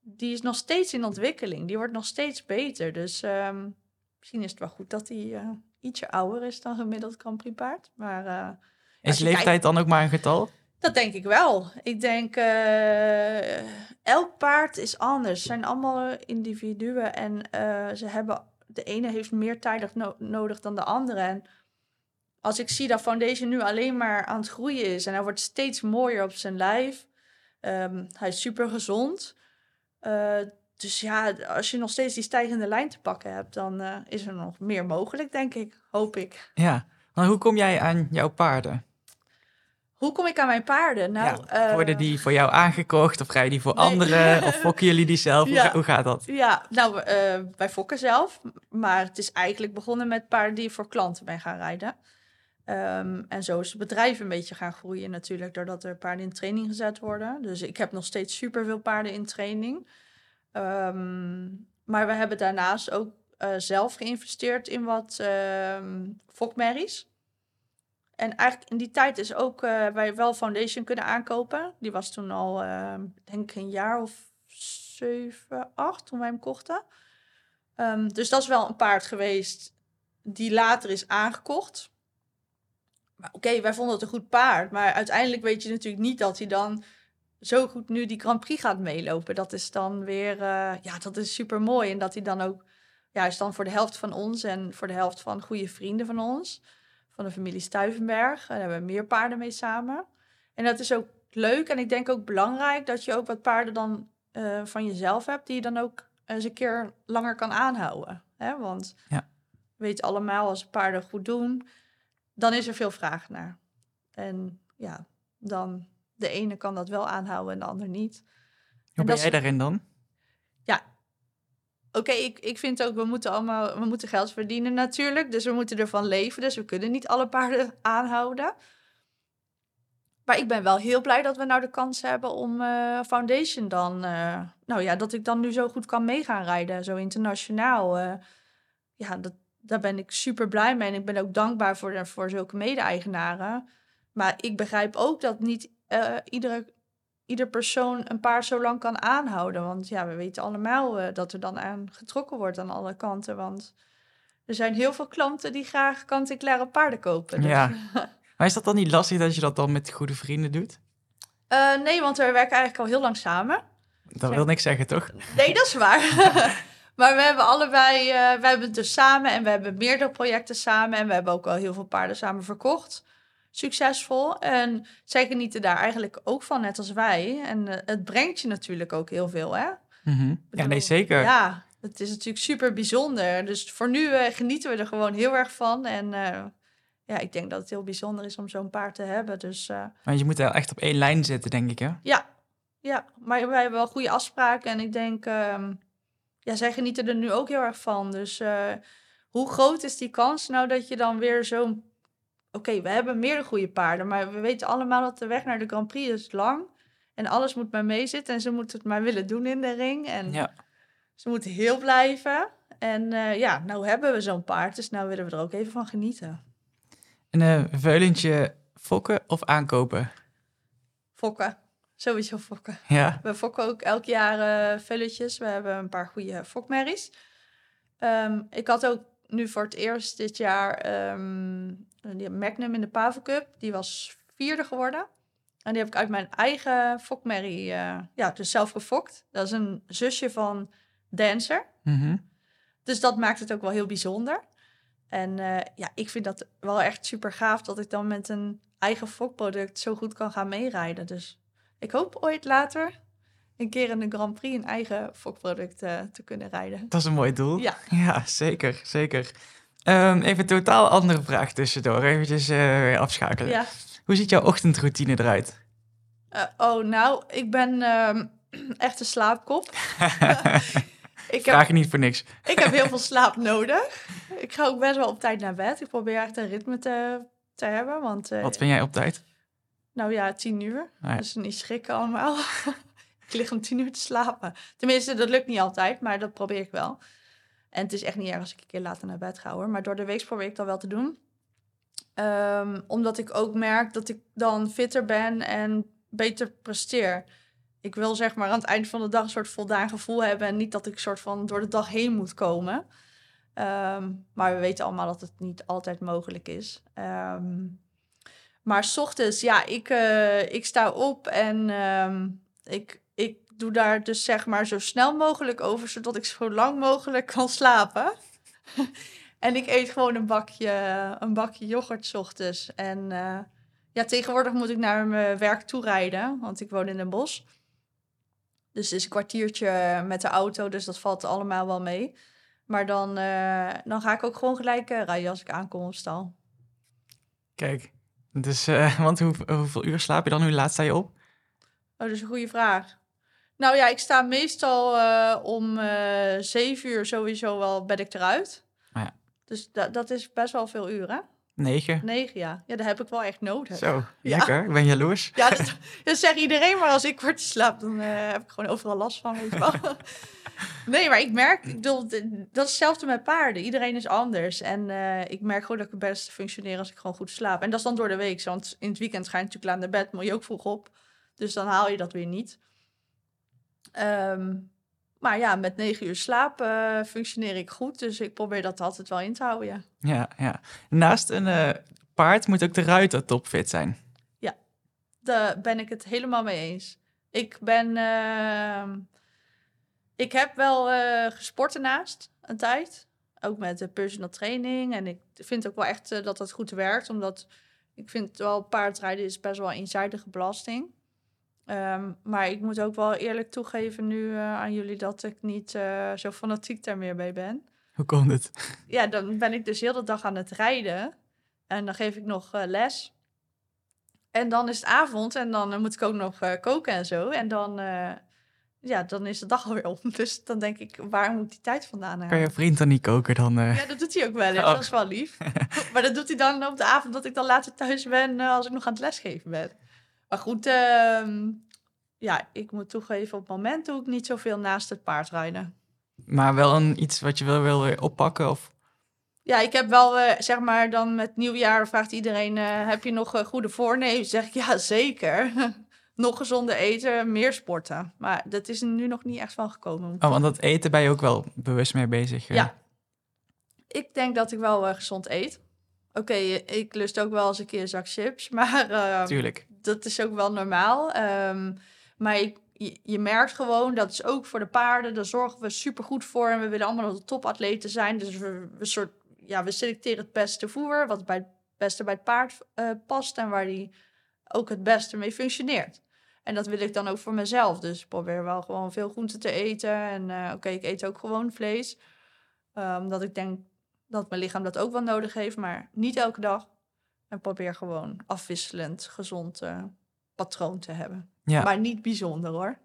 S1: die is nog steeds in ontwikkeling. Die wordt nog steeds beter. Dus um, misschien is het wel goed dat hij uh, ietsje ouder is dan gemiddeld Grand Prix paard. Maar, uh,
S3: is leeftijd kijkt, dan ook maar een getal?
S1: Dat denk ik wel. Ik denk, uh, elk paard is anders. Ze zijn allemaal individuen en ze hebben, de ene heeft meer tijd no nodig dan de andere. En als ik zie dat Foundation nu alleen maar aan het groeien is en hij wordt steeds mooier op zijn lijf. Um, hij is super gezond. Uh, dus ja, als je nog steeds die stijgende lijn te pakken hebt, dan uh, is er nog meer mogelijk, denk ik. Hoop ik.
S3: Ja, maar hoe kom jij aan jouw paarden?
S1: Hoe kom ik aan mijn paarden? Nou,
S3: ja, worden die voor jou aangekocht of ga je die voor nee. anderen? Of fokken jullie die zelf?
S1: Ja.
S3: Hoe, hoe, gaat dat?
S1: Ja, nou, wij fokken zelf. Maar het is eigenlijk begonnen met paarden die ik voor klanten ben gaan rijden. Ehm, en zo is het bedrijf een beetje gaan groeien natuurlijk, doordat er paarden in training gezet worden. Dus ik heb nog steeds superveel paarden in training. Ehm, maar we hebben daarnaast ook eh, zelf geïnvesteerd in wat ehm fokmerries. En eigenlijk in die tijd is ook eh, wij wel Foundation kunnen aankopen. Die was toen al, denk ik, een jaar of zeven, acht toen wij hem kochten. Dus dat is wel een paard geweest die later is aangekocht. Oké, wij vonden het een goed paard. Maar uiteindelijk weet je natuurlijk niet dat hij dan zo goed nu die Grand Prix gaat meelopen. Dat is dan weer, eh, ja, dat is super mooi. En dat hij dan ook, ja, hij is dan voor de helft van ons en voor de helft van goede vrienden van ons. Van de familie Stuivenberg. En daar hebben we meer paarden mee samen. En dat is ook leuk en ik denk ook belangrijk dat je ook wat paarden dan eh, van jezelf hebt, die je dan ook eens een keer langer kan aanhouden. Hè? Want
S3: Ja.
S1: we weten allemaal, als paarden goed doen, dan is er veel vraag naar. En ja, dan de ene kan dat wel aanhouden en de ander niet.
S3: Hoe
S1: En
S3: ben jij daarin dan?
S1: Oké, ik, ik vind ook, we moeten allemaal, we moeten geld verdienen natuurlijk. Dus we moeten ervan leven. Dus we kunnen niet alle paarden aanhouden. Maar ik ben wel heel blij dat we nou de kans hebben om eh, Foundation dan... eh, nou ja, dat ik dan nu zo goed kan mee gaan rijden, zo internationaal. eh. ja, dat, daar ben ik super blij mee. En ik ben ook dankbaar voor, de- voor zulke mede-eigenaren. Maar ik begrijp ook dat niet eh, iedere ieder persoon een paard zo lang kan aanhouden. Want ja, we weten allemaal eh, dat er dan aan getrokken wordt aan alle kanten. Want er zijn heel veel klanten die graag kant-en-klare paarden kopen. Dus,
S3: Ja. Maar is dat dan niet lastig dat je dat dan met goede vrienden doet?
S1: Eh, nee, want we werken eigenlijk al heel lang samen.
S3: Dat wil niks zeggen, toch?
S1: Nee, dat is waar. maar we hebben allebei, eh, we hebben het dus samen en we hebben meerdere projecten samen. En we hebben ook al heel veel paarden samen verkocht. Succesvol. En zij genieten daar eigenlijk ook van, net als wij. En eh, het brengt je natuurlijk ook heel veel, hè?
S3: Mhm. Ja,
S1: bedoel,
S3: nee, zeker.
S1: Ja, het is natuurlijk super bijzonder. Dus voor nu eh, genieten we er gewoon heel erg van. En ja, ik denk dat het heel bijzonder is om zo'n paard te hebben. Dus
S3: Maar je moet wel echt op één lijn zitten, denk ik, hè?
S1: ja. ja, maar wij hebben wel goede afspraken. En ik denk, ehm, ja, zij genieten er nu ook heel erg van. Dus eh, hoe groot is die kans nou dat je dan weer zo'n... Oké, we hebben meerdere goede paarden, maar we weten allemaal dat de weg naar de Grand Prix is lang. En alles moet maar meezitten en ze moeten het maar willen doen in de ring. En
S3: Ja.
S1: ze moeten heel blijven. En eh, ja, nou hebben we zo'n paard, dus nou willen we er ook even van genieten.
S3: Een eh, veulentje fokken of aankopen?
S1: Fokken, sowieso fokken.
S3: Ja.
S1: We fokken ook elk jaar eh velletjes. We hebben een paar goede fokmerries. Ehm, ik had ook nu voor het eerst dit jaar ehm, die Magnum in de Cup. Die was vierde geworden. En die heb ik uit mijn eigen fokmerrie, eh, ja, dus zelf gefokt. Dat is een zusje van Dancer.
S3: Mhm.
S1: Dus dat maakt het ook wel heel bijzonder. En eh, ja, ik vind dat wel echt super gaaf dat ik dan met een eigen fokproduct zo goed kan gaan meerijden. Dus ik hoop ooit later een keer in de Grand Prix een eigen fokproduct eh, te kunnen rijden.
S3: Dat is een mooi doel.
S1: Ja.
S3: Ja, zeker, zeker. Ehm, even een totaal andere vraag tussendoor. Eventjes weer afschakelen.
S1: Ja.
S3: Hoe ziet jouw ochtendroutine eruit?
S1: Eh, oh, nou, ik ben ehm, echt een slaapkop. ik, heb,
S3: Vraag je niet voor niks.
S1: ik heb heel veel slaap nodig. Ik ga ook best wel op tijd naar bed. Ik probeer echt een ritme te, te hebben. Want
S3: Wat vind jij op tijd?
S1: Nou ja, tien uur.
S3: Ah ja.
S1: Dus niet schrikken allemaal. ik lig om tien uur te slapen. Tenminste, dat lukt niet altijd, maar dat probeer ik wel. En het is echt niet erg als ik een keer later naar bed ga hoor. Maar door de week probeer ik dat wel te doen. Ehm, omdat ik ook merk dat ik dan fitter ben en beter presteer. Ik wil zeg maar aan het eind van de dag een soort voldaan gevoel hebben. En niet dat ik soort van door de dag heen moet komen. Ehm, maar we weten allemaal dat het niet altijd mogelijk is. Ehm, maar s ochtends, ja, ik, eh, ik sta op en ehm, ik, ik doe daar dus zeg maar zo snel mogelijk over, zodat ik zo lang mogelijk kan slapen. en ik eet gewoon een bakje, een bakje yoghurt 's ochtends. En eh, ja, tegenwoordig moet ik naar mijn werk toe rijden, want ik woon in een bos. Dus het is een kwartiertje met de auto, dus dat valt allemaal wel mee. Maar dan, eh, dan ga ik ook gewoon gelijk rijden als ik aankom op stal.
S3: Kijk, dus, eh, want hoe, hoeveel uur slaap je dan? Hoe laat sta je op?
S1: Oh, dat is een goede vraag. Nou ja, ik sta meestal eh, om eh zeven uur sowieso wel ben ik eruit.
S3: Ah ja.
S1: Dus da dat is best wel veel uren.
S3: Negen.
S1: Negen, ja. Ja, dat heb ik wel echt nodig.
S3: Zo,
S1: Ja.
S3: lekker. Ik ben jaloers.
S1: Ja, dat, dat zegt iedereen, maar als ik word slaap, dan eh, heb ik gewoon overal last van, weet je wel. Nee, maar ik merk, ik bedoel, dat is hetzelfde met paarden. Iedereen is anders. En eh, ik merk gewoon dat ik het beste functioneer als ik gewoon goed slaap. En dat is dan door de week. Want in het weekend ga je natuurlijk laat naar bed, moet je ook vroeg op. Dus dan haal je dat weer niet. Ehm, maar ja, met negen uur slaap eh, functioneer ik goed. Dus ik probeer dat altijd wel in te houden, ja.
S3: Ja, ja. Naast een eh, paard moet ook de ruiter topfit zijn.
S1: Daar ben ik het helemaal mee eens. Ik ben. ehm, ik heb wel eh, gesport ernaast een tijd. Ook met de personal training. En ik vind ook wel echt dat dat goed werkt. Omdat ik vind wel paardrijden is best wel een eenzijdige belasting. Ehm, maar ik moet ook wel eerlijk toegeven nu eh, aan jullie dat ik niet eh, zo fanatiek daar meer mee ben.
S3: Hoe komt het?
S1: Ja, dan ben ik dus heel de dag aan het rijden. En dan geef ik nog eh, les. En dan is het avond en dan moet ik ook nog koken en zo. En dan, ja, dan is de dag alweer om. Dus dan denk ik, waar moet die tijd vandaan halen?
S3: Kan je vriend dan niet koken dan?
S1: Ja, dat doet hij ook wel eens.
S3: Oh.
S1: Dat is wel lief. maar dat doet hij dan op de avond dat ik dan later thuis ben als ik nog aan het lesgeven ben. Maar goed, ehm, ja, ik moet toegeven, op het moment doe ik niet zoveel naast het paardrijden.
S3: Maar wel een, iets wat je wel wil weer oppakken? Of...
S1: Ja, ik heb wel, eh, zeg maar, dan met nieuwjaar vraagt iedereen: eh, heb je nog eh, goede voornemens? Zeg ik ja, zeker. nog gezonder eten, meer sporten. Maar dat is er nu nog niet echt van gekomen.
S3: Oh, want dat eten ben je ook wel bewust mee bezig.
S1: Ja. Ik denk dat ik wel gezond eet. Oké, ik lust ook wel eens een keer een zak chips, maar eh,
S3: Tuurlijk.
S1: Dat is ook wel normaal. Ehm, maar je, je merkt gewoon, dat is ook voor de paarden, daar zorgen we super goed voor. En we willen allemaal de topatleten zijn. Dus we, soort, ja, we selecteren het beste voer, wat bij het beste bij het paard eh, past en waar die ook het beste mee functioneert. En dat wil ik dan ook voor mezelf. Dus ik probeer wel gewoon veel groenten te eten. En eh, oké, ik eet ook gewoon vlees. Eh, Omdat ik denk dat mijn lichaam dat ook wel nodig heeft, maar niet elke dag. En probeer gewoon afwisselend gezond eh, patroon te hebben.
S3: Ja.
S1: Maar niet bijzonder hoor.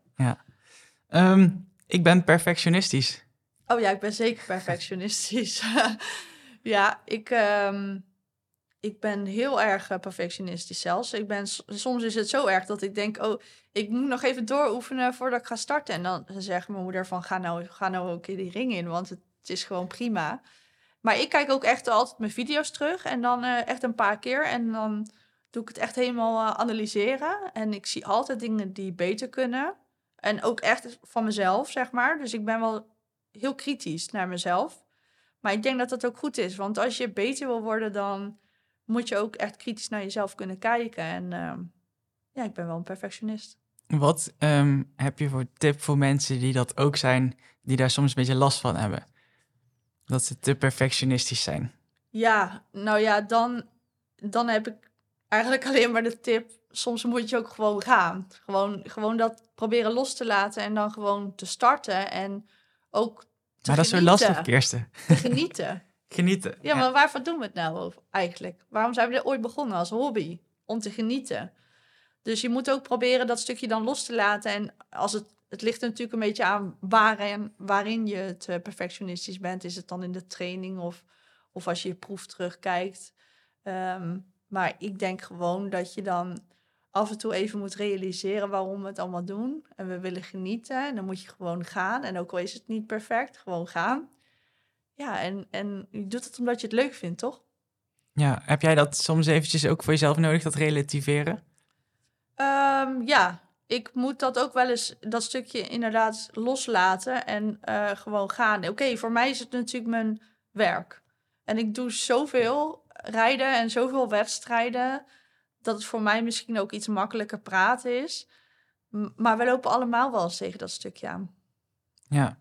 S3: Ehm, ik ben perfectionistisch.
S1: Oh ja, ik ben zeker perfectionistisch. ja, ik, ehm, ik ben heel erg eh, perfectionistisch zelfs. Ik ben, soms is het zo erg dat ik denk, oh, ik moet nog even dooroefenen voordat ik ga starten. En dan zegt mijn moeder van, ga nou, ga nou een keer die ring in, want het is gewoon prima. Maar ik kijk ook echt altijd mijn video's terug en dan eh, echt een paar keer. En dan doe ik het echt helemaal eh, analyseren. En ik zie altijd dingen die beter kunnen. En ook echt van mezelf, zeg maar. Dus ik ben wel heel kritisch naar mezelf. Maar ik denk dat dat ook goed is. Want als je beter wil worden, dan moet je ook echt kritisch naar jezelf kunnen kijken. En ehm, ja, ik ben wel een perfectionist.
S3: Wat ehm, heb je voor tip voor mensen die dat ook zijn, die daar soms een beetje last van hebben? Dat ze te perfectionistisch zijn.
S1: Ja, nou ja, dan, dan heb ik eigenlijk alleen maar de tip. Soms moet je ook gewoon gaan. Gewoon, gewoon dat proberen los te laten en dan gewoon te starten. En ook te
S3: Maar dat is zo lastig, Kirsten.
S1: Te genieten.
S3: Genieten.
S1: Ja, maar waarvoor doen we het nou eigenlijk? Waarom zijn we er ooit begonnen als hobby? Om te genieten. Dus je moet ook proberen dat stukje dan los te laten. En als het, het ligt er natuurlijk een beetje aan waarin, waarin je het eh, perfectionistisch bent. Is het dan in de training of, of als je je proef terugkijkt? Ehm, maar ik denk gewoon dat je dan af en toe even moet realiseren waarom we het allemaal doen. En we willen genieten. En dan moet je gewoon gaan. En ook al is het niet perfect, gewoon gaan. Ja, en, en je doet het omdat je het leuk vindt, toch?
S3: Ja, heb jij dat soms eventjes ook voor jezelf nodig, dat relativeren?
S1: Ehm, ja, ik moet dat ook wel eens, dat stukje inderdaad loslaten en eh, gewoon gaan. Oké, voor mij is het natuurlijk mijn werk. En ik doe zoveel rijden en zoveel wedstrijden, dat het voor mij misschien ook iets makkelijker praten is. Maar we lopen allemaal wel eens tegen dat stukje aan.
S3: Ja.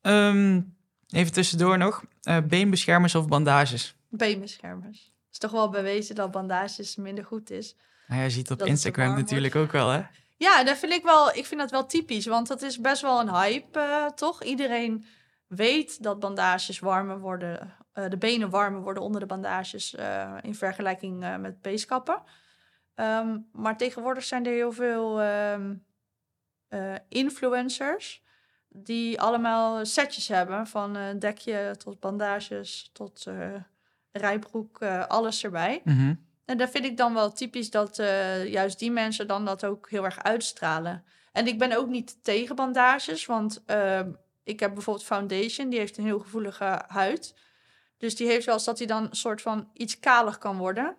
S3: Ehm, even tussendoor nog. Eh, beenbeschermers of bandages?
S1: Beenbeschermers. Het is toch wel bewezen dat bandages minder goed is.
S3: Nou, jij ziet op
S1: Dat
S3: Instagram natuurlijk ook wel, hè?
S1: Ja, dat vind ik wel. Ik vind dat wel typisch, want dat is best wel een hype, eh, toch? Iedereen weet dat bandages warmer worden, eh, de benen warmer worden onder de bandages eh, in vergelijking met beeskappen. Ehm, maar tegenwoordig zijn er heel veel ehm, eh, influencers die allemaal setjes hebben van dekje tot bandages tot rijbroek, alles erbij.
S3: Mhm.
S1: En daar vind ik dan wel typisch dat eh, juist die mensen dan dat ook heel erg uitstralen. En ik ben ook niet tegen bandages, want ehm, ik heb bijvoorbeeld Foundation, die heeft een heel gevoelige huid. Dus die heeft wel eens dat hij dan een soort van iets kalig kan worden.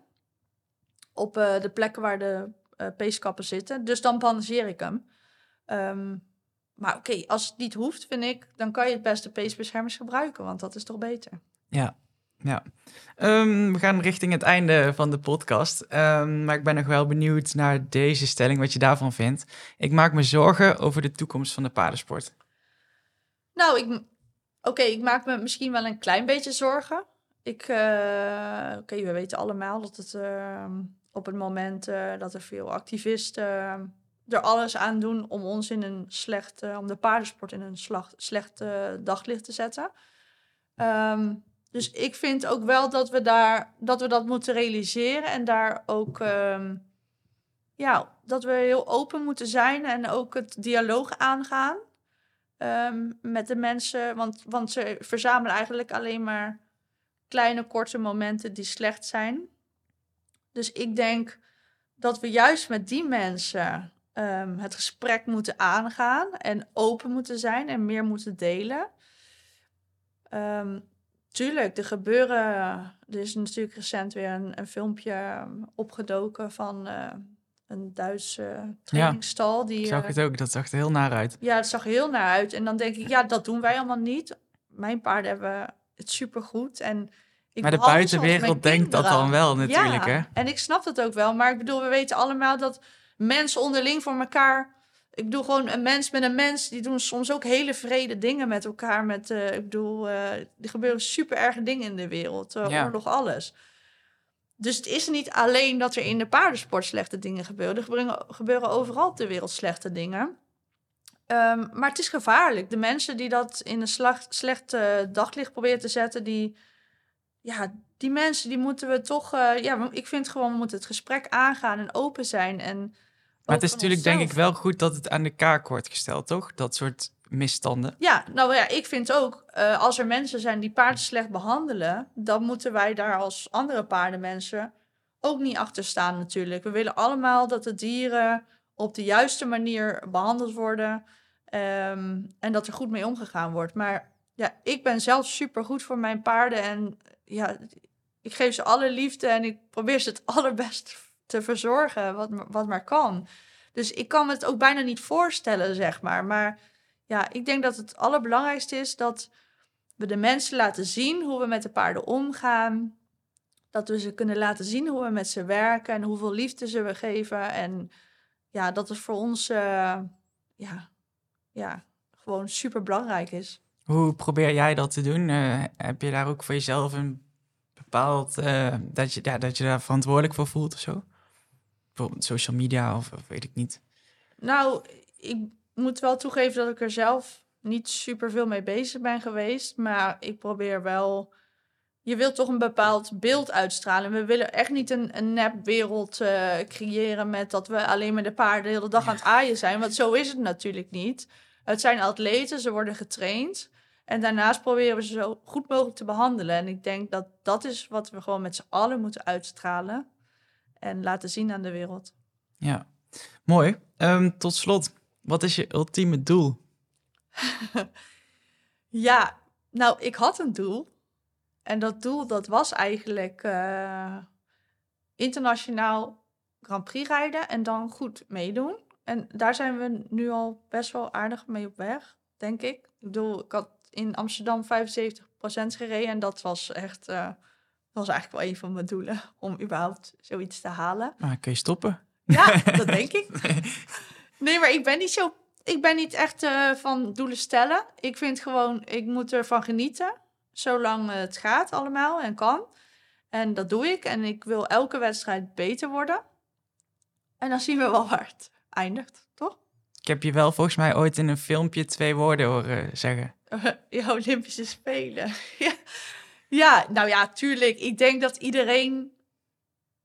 S1: Op eh, de plekken waar de eh peeskappen zitten. Dus dan bandageer ik hem. Ehm, maar oké, als het niet hoeft, vind ik, dan kan je het beste peesbeschermers gebruiken, want dat is toch beter.
S3: Ja, ja. Ehm, we gaan richting het einde van de podcast. Ehm, maar ik ben nog wel benieuwd naar deze stelling, wat je daarvan vindt. Ik maak me zorgen over de toekomst van de paardensport.
S1: Nou, ik, oké, ik maak me misschien wel een klein beetje zorgen. Ik, eh, oké, we weten allemaal dat het eh, op het moment eh, dat er veel activisten er alles aan doen om ons in een slecht, eh, om de paardensport in een slecht daglicht te zetten. Ehm, dus ik vind ook wel dat we daar, dat we dat moeten realiseren en daar ook, ehm, ja, dat we heel open moeten zijn en ook het dialoog aangaan ehm, met de mensen. Want, want ze verzamelen eigenlijk alleen maar kleine, korte momenten die slecht zijn. Dus ik denk dat we juist met die mensen ehm, het gesprek moeten aangaan en open moeten zijn en meer moeten delen. Ehm, tuurlijk, er gebeuren. Er is natuurlijk recent weer een, een filmpje ehm, opgedoken van eh, een Duitse trainingsstal. die,
S3: Ik zag
S1: eh,
S3: het ook, dat zag er heel naar uit.
S1: ja, het zag er heel naar uit. En dan denk ik, ja, dat doen wij allemaal niet. Mijn paarden hebben het supergoed. En ik
S3: Maar de buitenwereld denkt dat dan wel natuurlijk,
S1: ja,
S3: hè?
S1: en ik snap dat ook wel. Maar ik bedoel, we weten allemaal dat mensen onderling voor elkaar... Ik bedoel, gewoon een mens met een mens... die doen soms ook hele vrede dingen met elkaar. Met, eh, ik bedoel, eh, er gebeuren super erge dingen in de wereld. eh,
S3: Ja.
S1: Oorlog, alles. Dus het is niet alleen dat er in de paardensport slechte dingen gebeuren. Er gebeuren, gebeuren overal op de wereld slechte dingen. Ehm, maar het is gevaarlijk. De mensen die dat in een slag, slecht daglicht proberen te zetten, die, ja, die mensen die moeten we toch. ja, ik vind gewoon, we moeten het gesprek aangaan en open zijn. En
S3: Maar het is natuurlijk denk ik wel goed dat het aan de kaak wordt gesteld, toch? Dat soort misstanden.
S1: Ja, nou ja, ik vind ook, eh, als er mensen zijn die paarden slecht behandelen, dan moeten wij daar als andere paardenmensen ook niet achter staan natuurlijk. We willen allemaal dat de dieren op de juiste manier behandeld worden ehm, en dat er goed mee omgegaan wordt. Maar ja, ik ben zelf super goed voor mijn paarden en ja, ik geef ze alle liefde en ik probeer ze het allerbest te verzorgen, wat, wat maar kan. Dus ik kan me het ook bijna niet voorstellen, zeg maar. Maar ja, ik denk dat het allerbelangrijkste is dat we de mensen laten zien hoe we met de paarden omgaan. Dat we ze kunnen laten zien hoe we met ze werken en hoeveel liefde ze we geven. En ja, dat het voor ons eh, ja, ja, gewoon super belangrijk is.
S3: Hoe probeer jij dat te doen? Eh, heb je daar ook voor jezelf een bepaald... eh, dat, je, ja, dat je daar verantwoordelijk voor voelt of zo? Bijvoorbeeld social media of, of weet ik niet.
S1: Nou, ik moet wel toegeven dat ik er zelf niet super veel mee bezig ben geweest. Maar ik probeer wel. Je wilt toch een bepaald beeld uitstralen. We willen echt niet een, een nepwereld eh, creëren met dat we alleen maar de paarden de hele dag aan het aaien zijn. Want zo is het natuurlijk niet. Het zijn atleten, ze worden getraind. En daarnaast proberen we ze zo goed mogelijk te behandelen. En ik denk dat dat is wat we gewoon met z'n allen moeten uitstralen. En laten zien aan de wereld.
S3: Ja, mooi. Ehm, tot slot, wat is je ultieme doel?
S1: Ja, nou, ik had een doel. En dat doel, dat was eigenlijk eh, internationaal Grand Prix rijden en dan goed meedoen. En daar zijn we nu al best wel aardig mee op weg, denk ik. Ik bedoel, ik had in Amsterdam 75% gereden en dat was echt, eh, was eigenlijk wel een van mijn doelen om überhaupt zoiets te halen.
S3: Nou, kun je stoppen.
S1: Ja, dat denk ik. Nee, maar ik ben niet zo. Ik ben niet echt eh, van doelen stellen. Ik vind gewoon, ik moet ervan genieten. Zolang het gaat allemaal en kan. En dat doe ik. En ik wil elke wedstrijd beter worden. En dan zien we wel waar het eindigt, toch?
S3: Ik heb je wel volgens mij ooit in een filmpje twee woorden horen zeggen.
S1: Ja, Olympische Spelen. ja. Ja, nou ja, tuurlijk. Ik denk dat iedereen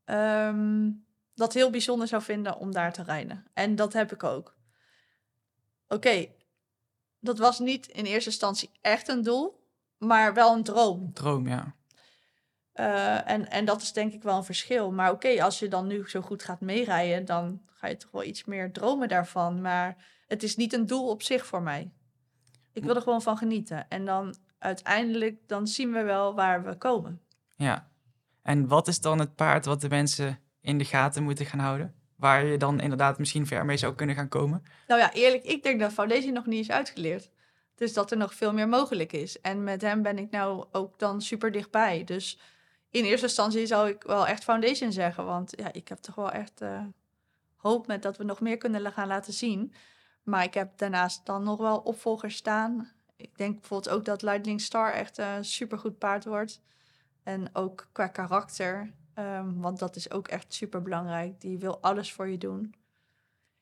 S1: ehm, dat heel bijzonder zou vinden om daar te rijden. En dat heb ik ook. Oké, dat was niet in eerste instantie echt een doel, maar wel een droom.
S3: Droom, ja.
S1: Eh, en, en dat is denk ik wel een verschil. Maar oké, als je dan nu zo goed gaat meerijden, dan ga je toch wel iets meer dromen daarvan. Maar het is niet een doel op zich voor mij. Ik wil er gewoon van genieten. En dan uiteindelijk, dan zien we wel waar we komen.
S3: Ja. En wat is dan het paard wat de mensen in de gaten moeten gaan houden? Waar je dan inderdaad misschien ver mee zou kunnen gaan komen?
S1: Nou ja, eerlijk, ik denk dat Foundation nog niet is uitgeleerd. Dus dat er nog veel meer mogelijk is. En met hem ben ik nou ook dan super dichtbij. Dus in eerste instantie zou ik wel echt Foundation zeggen. Want ja, ik heb toch wel echt uh, hoop met dat we nog meer kunnen gaan laten zien. Maar ik heb daarnaast dan nog wel opvolgers staan. Ik denk bijvoorbeeld ook dat Lightning Star echt een supergoed paard wordt. En ook qua karakter. Um, want dat is ook echt super belangrijk. Die wil alles voor je doen.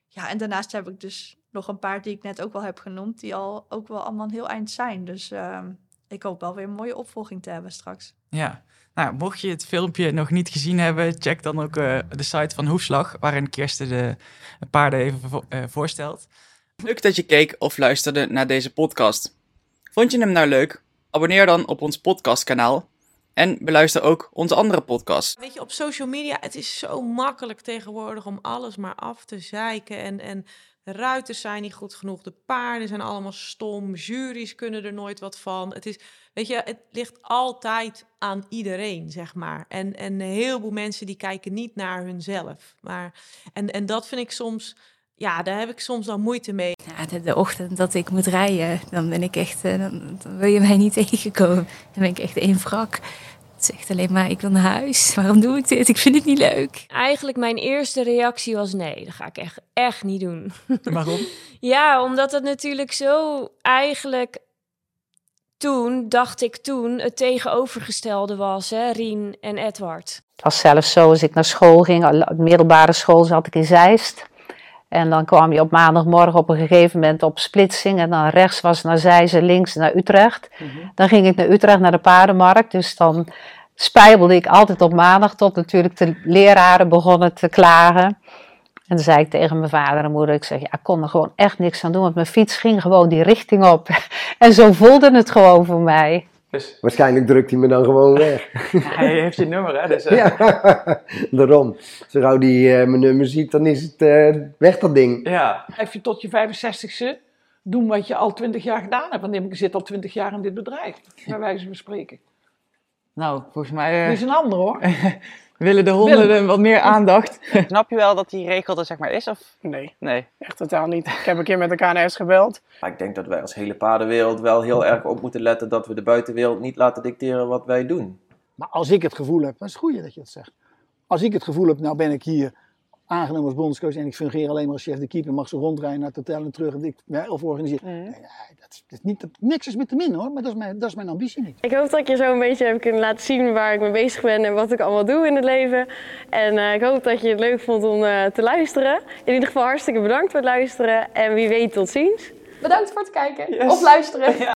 S1: Ja, en daarnaast heb ik dus nog een paard die ik net ook wel heb genoemd. Die al ook wel allemaal een heel eind zijn. Dus um, ik hoop wel weer een mooie opvolging te hebben straks.
S3: Ja, nou, mocht je het filmpje nog niet gezien hebben, check dan ook uh, de site van Hoefslag, waarin Kirsten de paarden even vo uh, voorstelt. Leuk dat je keek of luisterde naar deze podcast. Vond je hem nou leuk? Abonneer dan op ons podcastkanaal en beluister ook onze andere podcasts.
S4: Weet je, op social media, het is zo makkelijk tegenwoordig om alles maar af te zeiken. En, en de ruiters zijn niet goed genoeg, de paarden zijn allemaal stom, juries kunnen er nooit wat van. Het is, weet je, het ligt altijd aan iedereen, zeg maar. En, en een heleboel mensen die kijken niet naar hunzelf. Maar, en, en dat vind ik soms ja, daar heb ik soms al moeite mee.
S5: Ja, de, de, ochtend dat ik moet rijden, dan ben ik echt, dan, dan, wil je mij niet tegenkomen. Dan ben ik echt één wrak. Het zegt alleen maar, ik wil naar huis. Waarom doe ik dit? Ik vind het niet leuk.
S6: Eigenlijk mijn eerste reactie was nee, dat ga ik echt, echt niet doen.
S3: Waarom?
S6: ja, omdat het natuurlijk zo eigenlijk toen, dacht ik toen, het tegenovergestelde was, hè, Rien en Edward.
S7: Het was zelfs zo, als ik naar school ging, middelbare school zat ik in Zeist. En dan kwam je op maandagmorgen op een gegeven moment op splitsing. En dan rechts was naar Zeist links naar Utrecht. Mm -hmm. Dan ging ik naar Utrecht naar de paardenmarkt. Dus dan spijbelde ik altijd op maandag tot natuurlijk de leraren begonnen te klagen. En dan zei ik tegen mijn vader en moeder, ik zeg, ja, ik kon er gewoon echt niks aan doen, want mijn fiets ging gewoon die richting op. En zo voelde het gewoon voor mij.
S8: Dus... Waarschijnlijk drukt hij me dan gewoon weg.
S3: hij heeft je nummer, hè? Dus, uh...
S8: Ja, daarom. Zo gauw hij uh, mijn nummer ziet, dan is het uh, weg dat ding.
S3: Ja.
S9: Heb je tot je 65ste doen wat je al 20 jaar gedaan hebt. Want ik zit al 20 jaar in dit bedrijf, bij wijze van spreken.
S3: Nou, volgens mij...
S9: Uh... is een ander hoor.
S3: Willen de honden Willem. wat meer aandacht.
S10: Snap je wel dat die regel er zeg maar is? Of?
S11: Nee.
S10: nee,
S11: echt totaal niet. Ik heb een keer met de KNS gebeld.
S12: Maar ik denk dat wij als hele paardenwereld wel heel erg op moeten letten dat we de buitenwereld niet laten dicteren wat wij doen.
S9: Maar als ik het gevoel heb, dat is het goede dat je het zegt. Als ik het gevoel heb, nou ben ik hier aangenomen als bondscoach en ik fungeer alleen maar als chef de keeper, mag ze rondrijden naar het hotel en terug en ik, of organiseren. Mm. Nee, dat, is, dat is niet, dat, niks is met te min hoor, maar dat is, mijn, dat is mijn ambitie niet.
S13: Ik hoop dat ik je zo een beetje heb kunnen laten zien waar ik mee bezig ben en wat ik allemaal doe in het leven. En uh, ik hoop dat je het leuk vond om uh, te luisteren. In ieder geval hartstikke bedankt voor het luisteren en wie weet tot ziens.
S1: Bedankt voor het kijken yes. of luisteren. Ja.